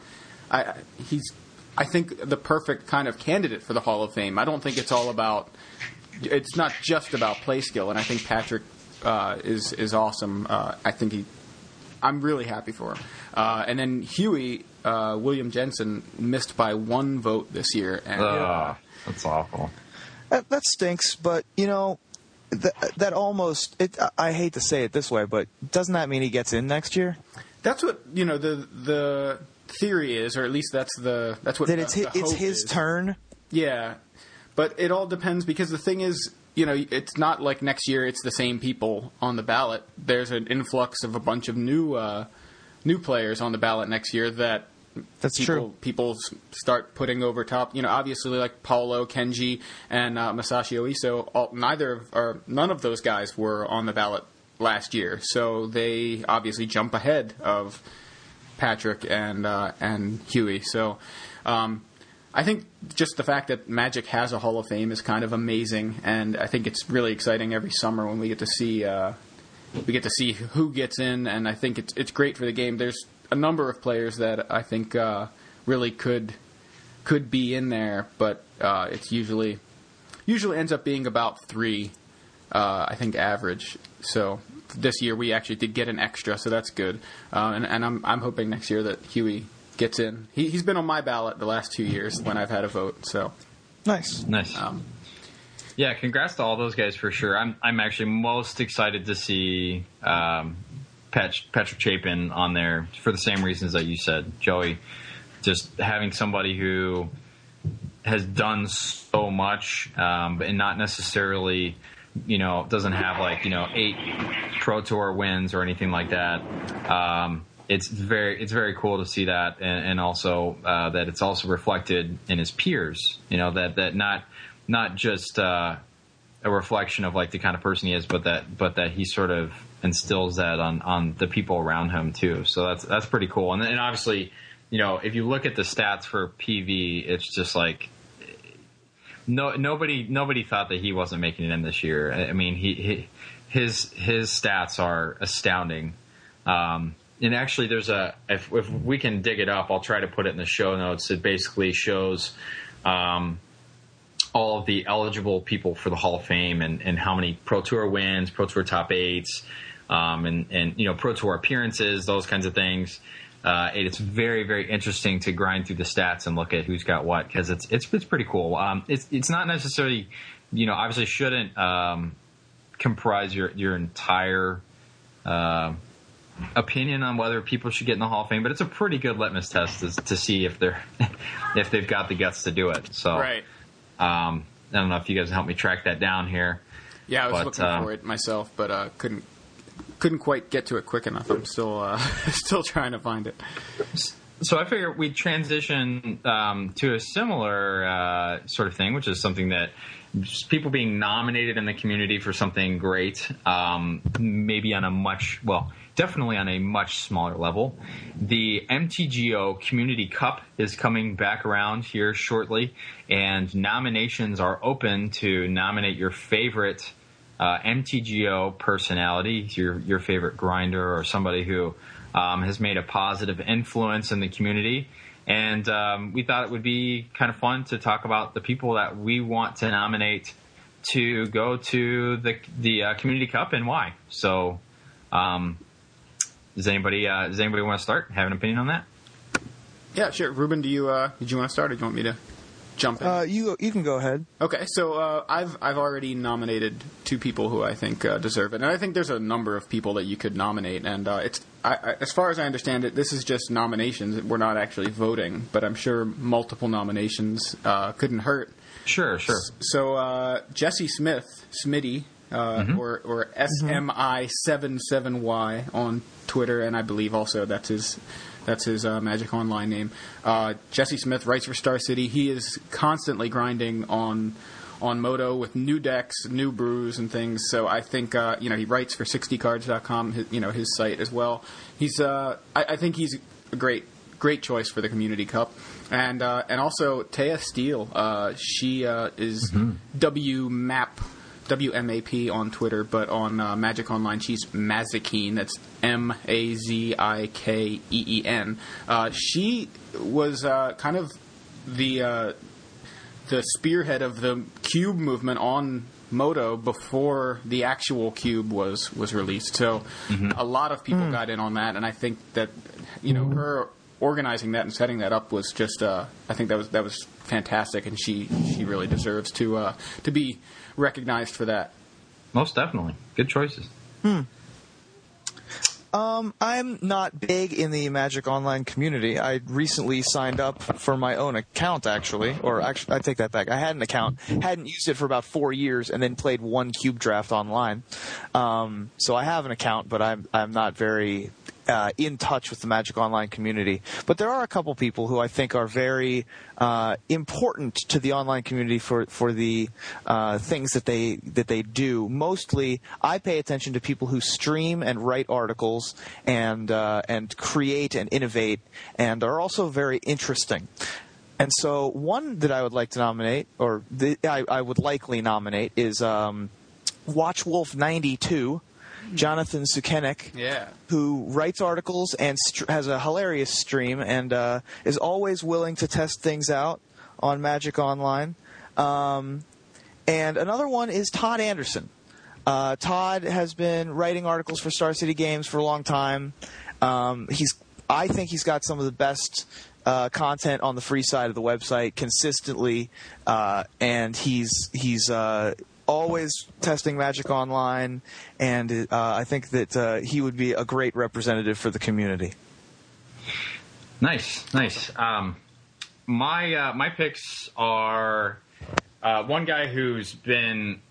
I he's I think the perfect kind of candidate for the Hall of Fame. I don't think it's all about it's not just about play skill, and I think Patrick uh, is is awesome. Uh, I think he I'm really happy for him. Uh, and then Huey, uh, William Jensen, missed by one vote this year. And, Ugh, that's awful. That, that stinks, but you know. That, that almost it, I hate to say it this way, but doesn't that mean he gets in next year? That's what you know. The the theory is, or at least that's the that's what That the- it's his, the it's his is. turn. Yeah, but it all depends because the thing is, you know, it's not like next year it's the same people on the ballot. There's an influx of a bunch of new uh, new players on the ballot next year that That's people, true. People start putting over top. You know, obviously like Paulo, Kenji, and uh, Masashi Oiso. All, neither of, or none of those guys were on the ballot last year, so they obviously jump ahead of Patrick and uh, and Huey. So. Um, I think just the fact that Magic has a Hall of Fame is kind of amazing, and I think it's really exciting every summer when we get to see uh, we get to see who gets in, and I think it's it's great for the game. There's a number of players that I think uh, really could could be in there, but uh, it's usually usually ends up being about three. Uh, I think average. So this year we actually did get an extra, so that's good. Uh, and, and I'm I'm hoping next year that Huey gets in. He, he's been on my ballot the last two years when I've had a vote. So Nice. Nice. um, Yeah, congrats to all those guys for sure. I'm I'm actually most excited to see um, Pat, Patrick Chapin on there for the same reasons that you said, Joey. Just having somebody who has done so much, um, and not necessarily, you know, doesn't have like you know eight pro tour wins or anything like that. Um, it's very it's very cool to see that, and, and also uh, that it's also reflected in his peers. You know that that not not just uh, a reflection of like the kind of person he is, but that but that he sort of instills that on on the people around him too. So that's that's pretty cool. And, and obviously, you know, if you look at the stats for PV, it's just like no nobody nobody thought that he wasn't making it in this year. I mean, he, he his his stats are astounding. Um, and actually, there's a if, if we can dig it up, I'll try to put it in the show notes. It basically shows um, all of the eligible people for the Hall of Fame and, and how many Pro Tour wins, Pro Tour top eights, um, and and you know Pro Tour appearances, those kinds of things. Uh, it's very very interesting to grind through the stats and look at who's got what because it's it's it's pretty cool. Um, it's it's not necessarily you know obviously shouldn't um, comprise your your entire uh, opinion on whether people should get in the Hall of Fame, but it's a pretty good litmus test to, to see if they're [LAUGHS] if they've got the guts to do it. So right. um, I don't know if you guys can help me track that down here. Yeah, I was But, looking um, for it myself, but uh, couldn't couldn't quite get to it quick enough. I'm still uh, [LAUGHS] still trying to find it. So I figure we transition um, to a similar uh, sort of thing, which is something that just people being nominated in the community for something great, um, maybe on a much well, definitely on a much smaller level. The MTGO Community Cup is coming back around here shortly, and nominations are open to nominate your favorite uh, MTGO personality, your your favorite grinder or somebody who um, has made a positive influence in the community. And um, we thought it would be kind of fun to talk about the people that we want to nominate to go to the the uh, community cup and why. So, um, does anybody uh, does anybody want to start? Have an opinion on that? Yeah, sure. Ruben, do you uh, did you want to start, or do you want me to jump in? Uh, you you can go ahead. Okay, so uh, I've I've already nominated two people who I think uh, deserve it, and I think there's a number of people that you could nominate. And uh, it's I, I, as far as I understand it, this is just nominations. We're not actually voting, but I'm sure multiple nominations uh, couldn't hurt. Sure, sure. So uh, Jesse Smith, Smitty, uh, or or SMI seven seven Y on Twitter, and I believe also that's his that's his uh, Magic Online name. Uh, Jesse Smith writes for Star City. He is constantly grinding on on Moto with new decks, new brews, and things. So I think uh, you know he writes for 60cards.com, his, you know his site as well. He's uh, I, I think he's a great great choice for the Community Cup, and uh, and also Taya Steele. Uh, she uh, is W Map. WMAP on Twitter, but on uh, Magic Online, she's Mazikeen. That's M A Z I K E E N. Uh, she was uh, kind of the uh, the spearhead of the cube movement on Moto before the actual cube was was released. So a lot of people got in on that, and I think that you know her organizing that and setting that up was just uh, I think that was that was fantastic, and she she really deserves to uh, to be recognized for that. Most definitely, good choices. Hmm. Um, I'm not big in the Magic Online community. I recently signed up for my own account, actually, or actually, I take that back. I had an account, hadn't used it for about four years, and then played one cube draft online. Um, so I have an account, but I'm I'm not very uh, in touch with the Magic Online community. But there are a couple people who I think are very uh, important to the online community for for the uh, things that they that they do. Mostly, I pay attention to people who stream and write articles and uh, and create and innovate, and are also very interesting. And so, one that I would like to nominate, or the, I, I would likely nominate, is um, Watchwolf ninety two. Jonathan Sukenik, Yeah. who writes articles and st- has a hilarious stream and uh, is always willing to test things out. on Magic Online. Um, and another one is Todd Anderson. Uh, Todd has been writing articles for Star City Games for a long time. Um, he's, I think he's got some of the best uh, content on the free side of the website consistently, uh, and he's he's uh, always testing Magic Online, and uh, I think that uh, he would be a great representative for the community. Nice, nice. Um, my uh, my picks are uh, one guy who's been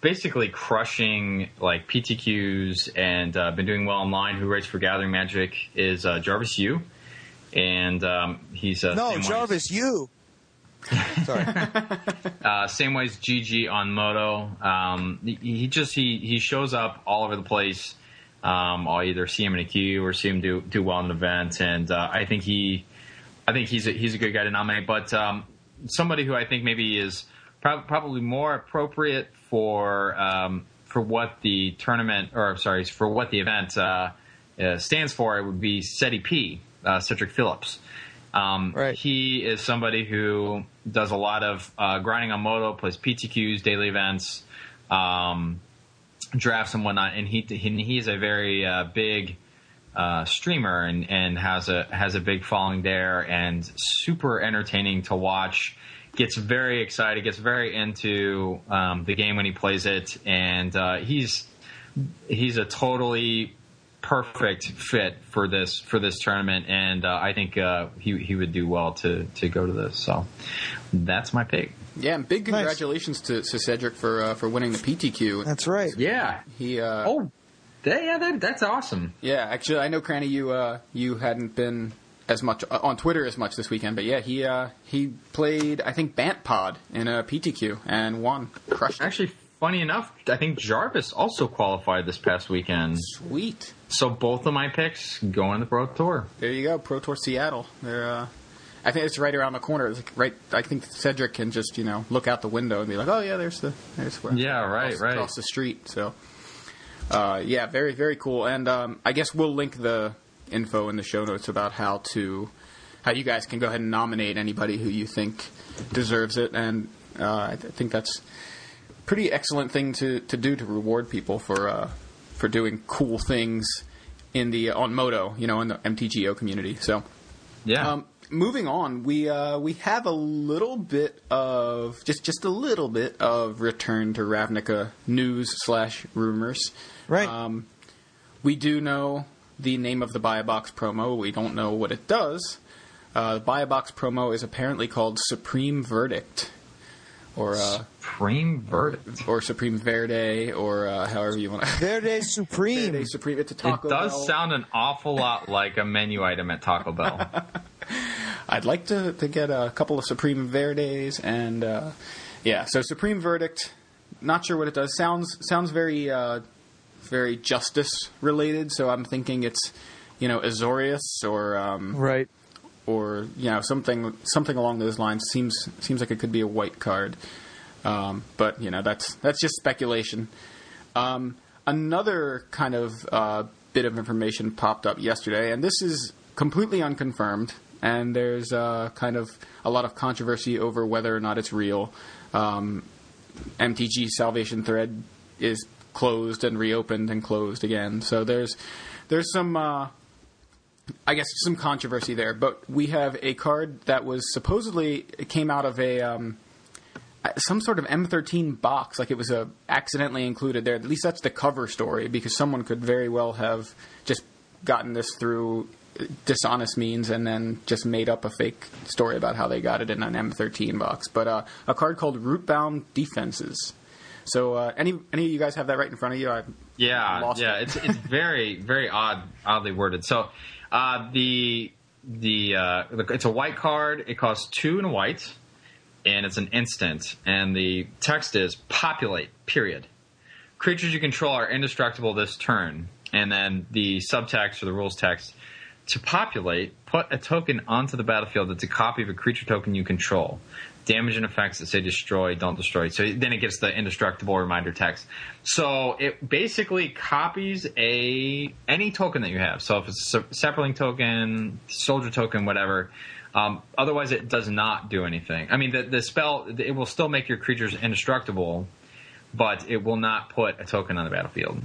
basically crushing like PTQs and uh, been doing well online. Who writes for Gathering Magic is uh, Jarvis Yu, and um, he's uh, No, Jarvis, you. [LAUGHS] Sorry. uh, same way as GG on Moto. Um, he, he just he he shows up all over the place. Um, I'll either see him in a queue or see him do do well in an event, and uh, I think he, I think he's a, he's a good guy to nominate. But um, somebody who I think maybe is prob- probably more appropriate for um, for what the tournament or sorry for what the event uh, uh, stands for, it would be SETI P, uh, Cedric Phillips. Um, Right. He is somebody who does a lot of uh, grinding on Moto, plays PTQs, daily events, um, drafts and whatnot, and he he, he is a very uh, big uh, streamer and, and has a has a big following there, and super entertaining to watch. Gets very excited, gets very into um, the game when he plays it, and uh, he's he's a totally perfect fit for this for this tournament, and uh, I think uh, he he would do well to to go to this. So that's my pick. Yeah, and big Nice. congratulations to, to Cedric for uh, for winning the PTQ. That's right. Yeah. He uh, Oh, that, yeah, that, that's awesome. yeah, actually, I know Cranny, you uh, you hadn't been as much uh, on Twitter as much this weekend, but yeah, he uh, he played I think Bant Pod in a PTQ and won, crushed. it. Actually, funny enough, I think Jarvis also qualified this past weekend. Sweet. So both of my picks go on the Pro Tour. There you go, Pro Tour Seattle. They're, uh, I think it's right around the corner. It's like right. I think Cedric can just you know look out the window and be like, oh yeah, there's the there's where Yeah, right, across, right. across the street. So, uh, yeah, very very cool. And um, I guess we'll link the info in the show notes about how to how you guys can go ahead and nominate anybody who you think deserves it. And uh, I th- think that's pretty excellent thing to, to do to reward people for uh, for doing cool things in the on Moto, you know, in the MTGO community. So. Yeah. Um, moving on, we uh, we have a little bit of just just a little bit of return to Ravnica news slash rumors. Right. Um, we do know the name of the Buy a Box promo. We don't know what it does. Uh, the Buy a Box promo is apparently called Supreme Verdict, or uh, Supreme verdict. or Supreme Verde, or uh, however you want to. [LAUGHS] Verde Supreme. Verde Supreme. It's a It does Bell. sound an awful lot like a menu item at Taco Bell. [LAUGHS] I'd like to, to get a couple of Supreme Verdes and uh, yeah. So Supreme Verdict. Not sure what it does. Sounds sounds very uh, very justice related. So I'm thinking it's you know Azorius or um, Right. Or you know something something along those lines. Seems seems like it could be a white card. Um, but you know that's that's just speculation. Um, another kind of uh, bit of information popped up yesterday, and this is completely unconfirmed. And there's uh, kind of a lot of controversy over whether or not it's real. Um, MTG Salvation Thread is closed and reopened and closed again. So there's there's some uh, I guess some controversy there. But we have a card that was supposedly it came out of a um, some sort of M13 box, like it was a accidentally included there. At least that's the cover story, because someone could very well have just gotten this through dishonest means and then just made up a fake story about how they got it in an M13 box. But uh, a card called Rootborn Defenses. So uh, any any of you guys have that right in front of you? I, Yeah, Lost yeah, it. it's it's very very odd, oddly worded. So uh, the the uh, it's a white card. It costs two and white, and it's an instant. And the text is populate. Period. Creatures you control are indestructible this turn. And then the subtext or the rules text to populate, put a token onto the battlefield that's a copy of a creature token you control. Damage and effects that say destroy, don't destroy. So then it gets the indestructible reminder text. So it basically copies a any token that you have. So if it's a Saproling token, soldier token, whatever, Um, otherwise, it does not do anything. I mean, the, the spell it will still make your creatures indestructible, but it will not put a token on the battlefield.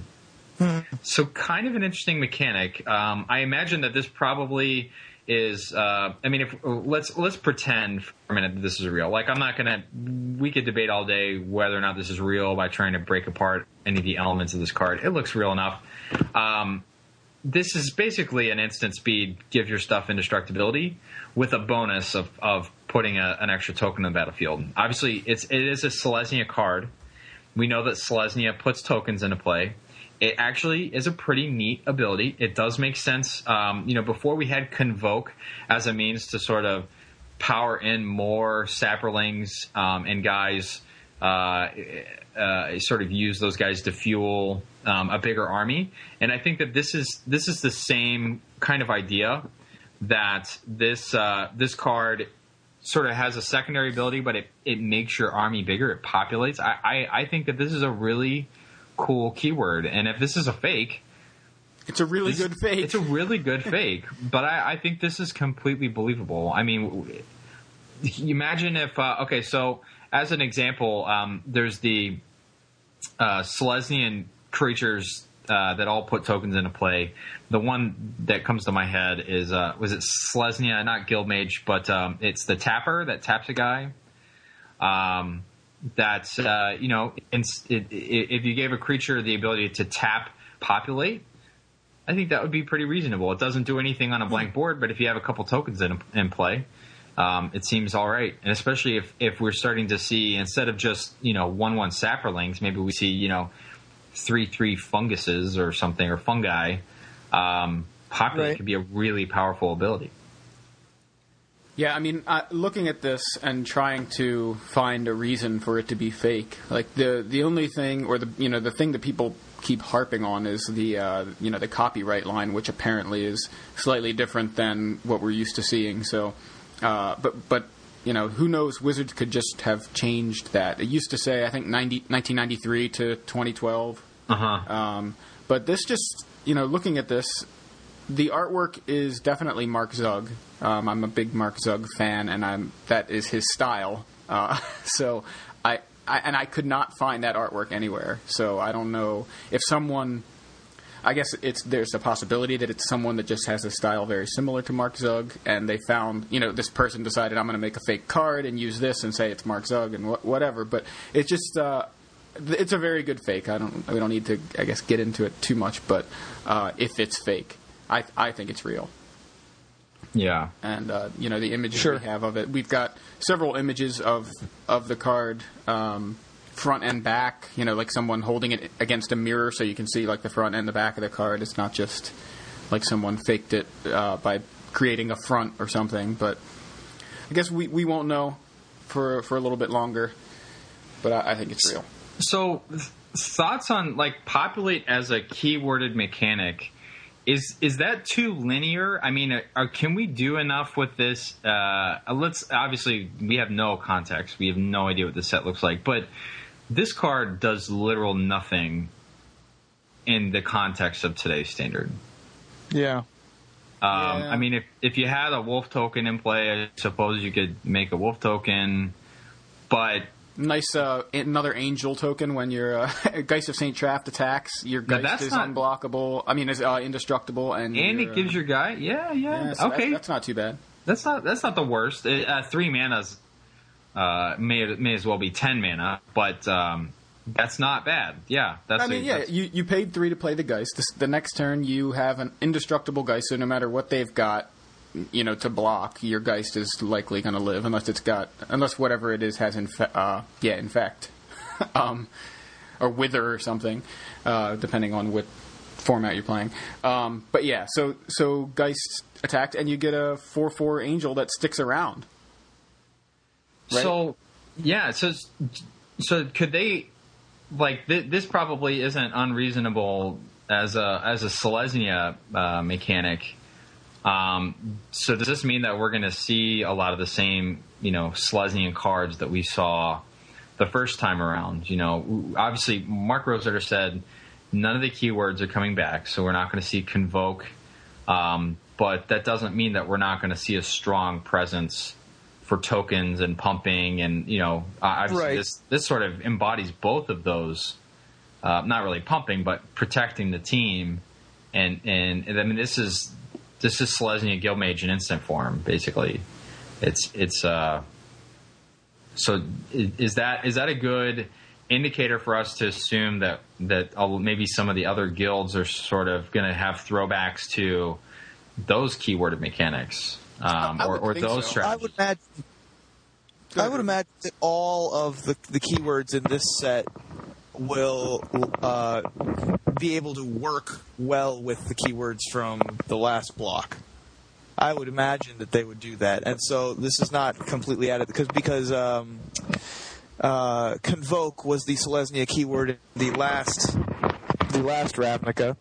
So, kind of an interesting mechanic. Um, I imagine that this probably is. Uh, I mean, if let's let's pretend for a minute that this is real. Like, I'm not gonna. We could debate all day whether or not this is real by trying to break apart any of the elements of this card. It looks real enough. Um, this is basically an instant speed, give your stuff indestructibility with a bonus of, of putting a, an extra token on the battlefield. Obviously, it's it is a Selesnya card. We know that Selesnya puts tokens into play. It actually is a pretty neat ability. It does make sense. Um, you know, before we had Convoke as a means to sort of power in more saprolings um, and guys, uh, uh, sort of use those guys to fuel um, a bigger army. And I think that this is this is the same kind of idea that this uh, this card sort of has a secondary ability, but it, it makes your army bigger. It populates. I, I, I think that this is a really cool keyword. And if this is a fake, It's a really this- good fake. It's a really good [LAUGHS] fake, but I, I think this is completely believable. I mean, imagine if uh, okay, so as an example, um, there's the uh, Selesnyan creatures uh, that all put tokens into play. The one that comes to my head is uh, was it Selesnya, not Guildmage, but um, it's the Tapper that taps a guy. Um, that uh, you know, in, it, it, if you gave a creature the ability to tap populate, I think that would be pretty reasonable. It doesn't do anything on a blank board, but if you have a couple tokens in, in play, um, it seems all right. And especially if, if we're starting to see instead of just you know one one saprolings, maybe we see you know three three funguses or something or fungi. Um, populate Right. could be a really powerful ability. Yeah, I mean, uh, looking at this and trying to find a reason for it to be fake, like the the only thing, or the you know the thing that people keep harping on is the uh, you know the copyright line, which apparently is slightly different than what we're used to seeing. So, uh, but but you know who knows? Wizards could just have changed that. It used to say I think 90, 1993 to 2012. Uh huh. Um, but this just, you know, looking at this, the artwork is definitely Mark Zug. Um, I'm a big Mark Zug fan, and I'm that is his style. Uh, [LAUGHS] so I, I and I could not find that artwork anywhere. So I don't know if someone. I guess it's there's a possibility that it's someone that just has a style very similar to Mark Zug, and they found you know this person decided I'm going to make a fake card and use this and say it's Mark Zug and wh- whatever. But it's just uh, it's a very good fake. I don't we don't need to I guess get into it too much, but uh, if it's fake, I I think it's real Yeah. and uh, you know the images Sure. we have of it. We've got several images of of the card, um, front and back. You know, like someone holding it against a mirror, so you can see like the front and the back of the card. It's not just like someone faked it uh, by creating a front or something. But I guess we, we won't know for for a little bit longer. But I, I think it's real. So, th- thoughts on like populate as a keyworded mechanic? Is is that too linear? I mean, uh, can we do enough with this? Uh, let's obviously we have no context. We have no idea what the set looks like, but this card does literal nothing in the context of today's standard. Yeah. Um, Yeah. I mean, if if you had a wolf token in play, I suppose you could make a wolf token, but Nice, uh, another angel token when your uh, [LAUGHS] Geist of Saint Traft attacks. Your Geist that's is not- unblockable. I mean, is uh, indestructible, and and your, it gives uh, your guy, yeah, yeah, yeah, so okay, that's, that's not too bad. That's not that's not the worst. It, uh, three mana's uh, may may as well be ten mana, but um, that's not bad. Yeah, that's. I mean, a- yeah, you, you paid three to play the Geist. This, the next turn, you have an indestructible Geist, so no matter what they've got, you know, to block, your Geist is likely going to live, unless it's got, unless whatever it is has, infe- uh, yeah, infect, [LAUGHS] um, or wither or something, uh, depending on what format you're playing. Um, but yeah, so so Geist attacked, and you get a four four Angel that sticks around. right? So yeah, so so could they like th- this probably isn't unreasonable as a as a Selesnya uh, mechanic. Um, so does this mean that we're going to see a lot of the same, you know, Selesnyan cards that we saw the first time around? You know, obviously Mark Rosewater said none of the keywords are coming back, so we're not going to see convoke. Um, but that doesn't mean that we're not going to see a strong presence for tokens and pumping, and you know, obviously Right. this this sort of embodies both of those. Uh, not really pumping, but protecting the team, and, and I mean this is this is Selesnya Guildmage in instant form, basically. It's it's uh. So is that is that a good indicator for us to assume that that maybe some of the other guilds are sort of going to have throwbacks to those keyworded mechanics um, or, or those so. strategies? I would imagine. I would imagine that all of the the keywords in this set will uh, be able to work well with the keywords from the last block. I would imagine that they would do that, and so this is not completely added because because um, uh, convoke was the Selesnya keyword in the last the last Ravnica,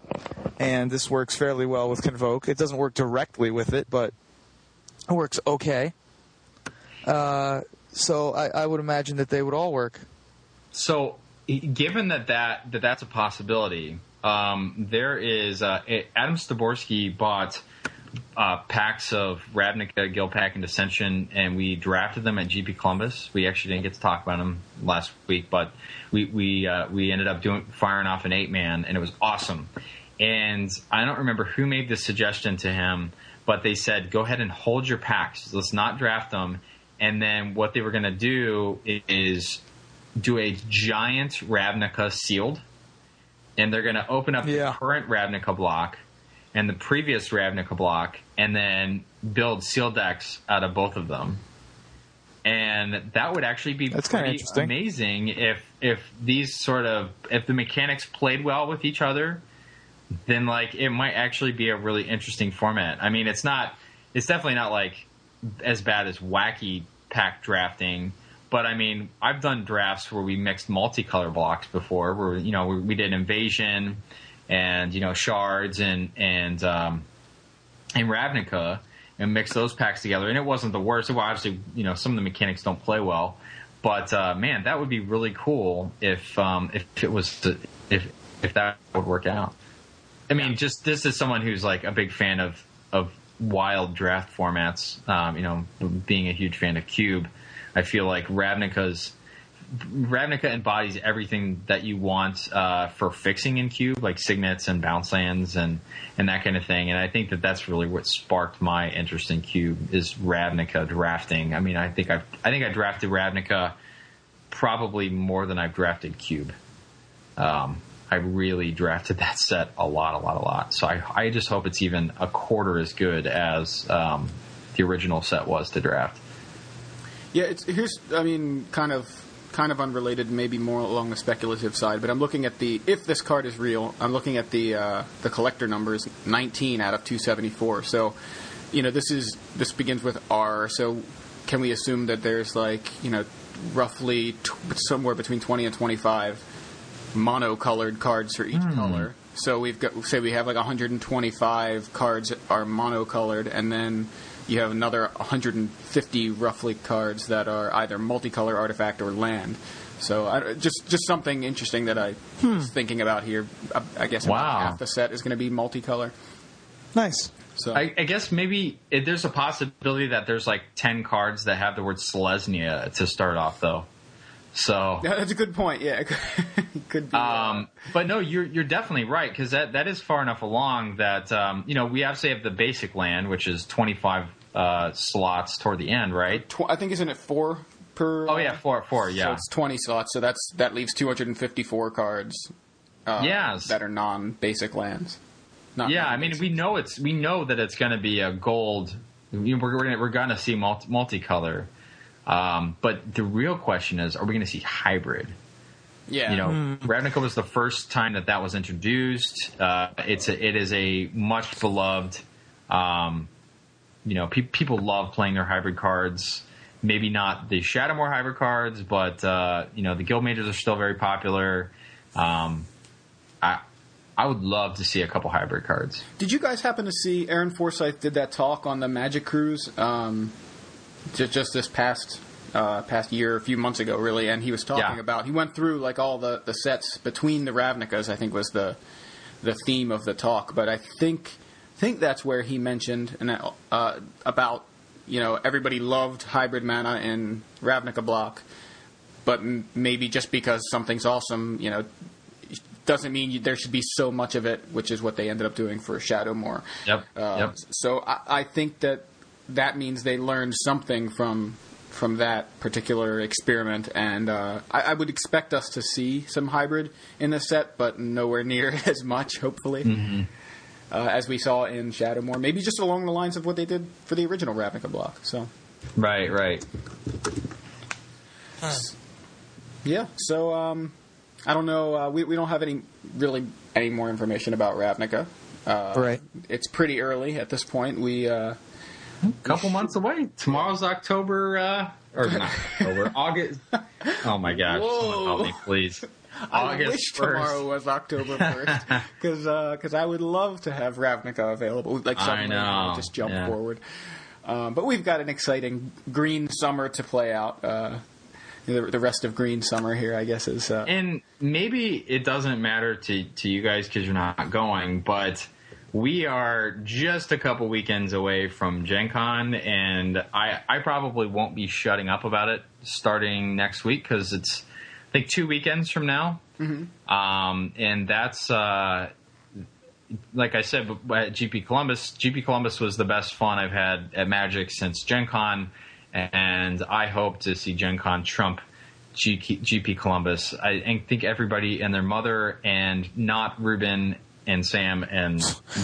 and this works fairly well with convoke. It doesn't work directly with it, but it works okay. Uh, so I, I would imagine that they would all work. So, given that, that that that's a possibility, um, there is uh, Adam Styborski bought uh, packs of Ravnica, Guildpact, and Dissension, and we drafted them at GP Columbus. We actually didn't get to talk about them last week, but we we uh, we ended up doing firing off an eight man, and it was awesome. And I don't remember who made this suggestion to him, but they said, "Go ahead and hold your packs. Let's not draft them." And then what they were going to do is do a giant Ravnica sealed, and they're going to open up Yeah. the current Ravnica block and the previous Ravnica block, and then build seal decks out of both of them. And that would actually be That's pretty interesting. amazing if if these sort of if the mechanics played well with each other, then like it might actually be a really interesting format. I mean, it's not it's definitely not like as bad as wacky pack drafting. But I mean, I've done drafts where we mixed multicolor blocks before, where you know we, we did invasion and you know shards and and um, and Ravnica and mixed those packs together, and it wasn't the worst. Well, obviously, you know some of the mechanics don't play well, but uh, man, that would be really cool if um, if it was to, if if that would work out. I mean, just this is someone who's like a big fan of of wild draft formats. Um, you know, being a huge fan of Cube, I feel like Ravnica's Ravnica embodies everything that you want uh, for fixing in Cube, like signets and bounce lands and and that kind of thing. And I think that that's really what sparked my interest in Cube is Ravnica drafting. I mean, I think I I think I drafted Ravnica probably more than I've drafted Cube. Um, I really drafted that set a lot, a lot, a lot. So I, I just hope it's even a quarter as good as um, the original set was to draft. Yeah, it's here's I mean kind of kind of unrelated, maybe more along the speculative side, but I'm looking at the if this card is real, I'm looking at the uh, the collector numbers, 19 out of 274. So, you know, this is this begins with R. So, can we assume that there's like you know roughly t- somewhere between 20 and 25 monocolored cards for each color? So we've got say we have like 125 cards that are monocolored, and then you have another 150 roughly cards that are either multicolor artifact or land. So I, just just something interesting that I hmm. was thinking about here. I, I guess about Wow. half the set is going to be multicolor. Nice. So I, I guess maybe it, there's a possibility that there's like 10 cards that have the word Selesnya to start off, though. So. Yeah, that's a good point. Yeah, [LAUGHS] could, be. uh, Um, but no, you're you're definitely right because that, that is far enough along that um, you know we obviously have the basic land, which is 25 uh, slots toward the end, right? tw- I think isn't it four per? Oh yeah, four four, So yeah. it's 20 slots. So that's that leaves 254 cards. Uh, Yes. that are non-basic lands. Not Yeah, I mean, we know it's we know that it's going to be a gold. We're we're gonna, we're going to see multi, multicolor, um, but the real question is, are we going to see hybrid? yeah, You know, Ravnica was the first time that that was introduced. Uh, it's a, it is a much beloved. Um, you know, pe- people love playing their hybrid cards. Maybe not the Shadowmoor hybrid cards, but uh, you know, the guild mages are still very popular. Um, I I would love to see a couple hybrid cards. Did you guys happen to see Aaron Forsythe did that talk on the Magic Cruise um, just, just this past uh, past year, a few months ago, really? And he was talking Yeah. about he went through like all the, the sets between the Ravnicas. I think was the the theme of the talk. But I think think that's where he mentioned and uh, about you know everybody loved hybrid mana in Ravnica block, but m- maybe just because something's awesome, you know, doesn't mean you, there should be so much of it, which is what they ended up doing for Shadowmoor. Yep. Uh, yep. So I, I think that that means they learned something from from that particular experiment, and uh, I, I would expect us to see some hybrid in the set, but nowhere near [LAUGHS] as much, hopefully, uh, as we saw in Shadowmoor. Maybe just along the lines of what they did for the original Ravnica block. So Right. Right. yeah, so um, I don't know. Uh, we we don't have any really any more information about Ravnica. Uh, Right. It's pretty early at this point. We uh, couple months away. Tomorrow's October, uh, or not October, [LAUGHS] August. Oh my gosh! Help me, please. I August wish 1st. tomorrow was October first, [LAUGHS] because I would love to have Ravnica available. Like I suddenly, know, just jump yeah. forward. Um, but we've got an exciting green summer to play out. Uh, the, the rest of green summer here, I guess, is uh, And maybe it doesn't matter to to you guys because you're not going, but we are just a couple weekends away from Gen Con, and I I probably won't be shutting up about it starting next week because it's I think two weekends from now, um, and that's. Uh, like I said at GP Columbus, GP Columbus was the best fun I've had at Magic since Gen Con, and I hope to see Gen Con trump GP, Columbus. I, I think everybody and their mother, and not Ruben and Sam and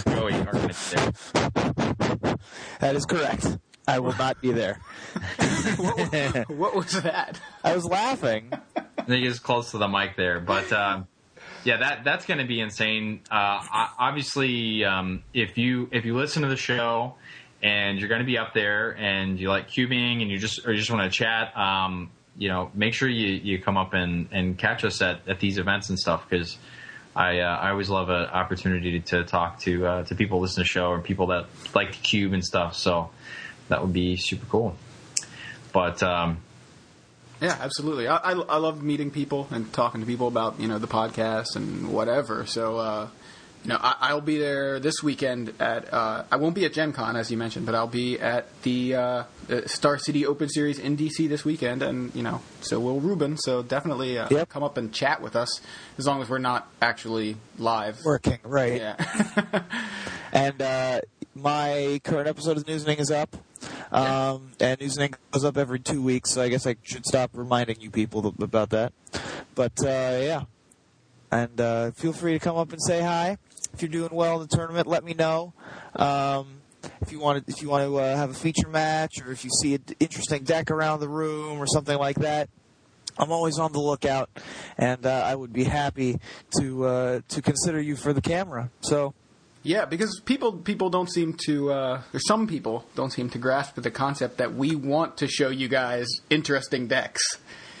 Joey, are going to be there. That is correct. I will not be there. [LAUGHS] what was that? I was laughing. I think it's close to the mic there, but um, yeah, that that's going to be insane. Uh, obviously, um, if you if you listen to the show and you're going to be up there and you like cubing and you just or you just want to chat, um, you know, make sure you, you come up and, and catch us at, at these events and stuff because I uh, I always love an opportunity to talk to uh, to people listen to the show or people that like the cube and stuff. So that would be super cool. But um, Yeah, absolutely. I, I, I love meeting people and talking to people about you know the podcast and whatever. So uh, know I, I'll be there this weekend at uh, I won't be at Gen Con as you mentioned, but I'll be at the, uh, Star City Open Series in DC this weekend, and you know so will Ruben. So definitely uh, Yep. come up and chat with us as long as we're not actually live. Working, right. Yeah. [LAUGHS] And uh, my current episode of Newsning is up. Um, and Newsning goes up every two weeks, so I guess I should stop reminding you people about that. But uh, yeah. And uh, feel free to come up and say hi. If you're doing well in the tournament, let me know. Um, if you want to, if you want to uh, have a feature match, or if you see an interesting deck around the room, or something like that, I'm always on the lookout, and uh, I would be happy to uh, to consider you for the camera. So Yeah, because people people don't seem to, uh, or some people don't seem to grasp the concept that we want to show you guys interesting decks.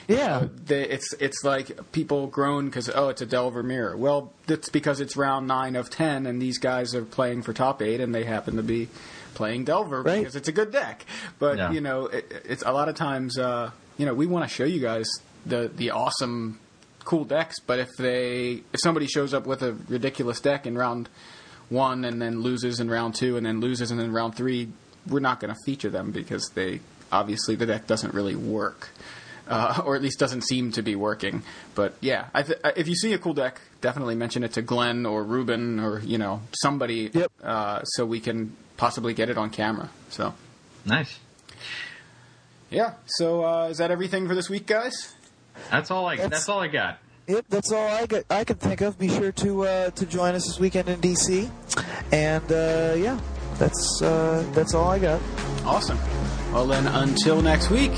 Yeah, The, it's it's like people groan because oh it's a Delver mirror. Well, that's because it's round nine of ten, and these guys are playing for top eight, and they happen to be playing Delver Right. because it's a good deck. But Yeah. you know, it, it's a lot of times uh, you know we want to show you guys the the awesome cool decks, but if they if somebody shows up with a ridiculous deck in round one and then loses in round two and then loses in round three, we're not going to feature them because they obviously the deck doesn't really work, uh, or at least doesn't seem to be working. But yeah, I th- if you see a cool deck, definitely mention it to Glenn or Ruben or you know somebody, Yep. uh, so we can possibly get it on camera. So nice. yeah, so uh, is that everything for this week, guys? That's all I. That's- That's all I got. Yep, that's all I got. I can think of. Be sure to uh, to join us this weekend in DC, and uh, yeah, that's uh, that's all I got. Awesome. Well then, until next week,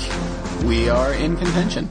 we are in contention.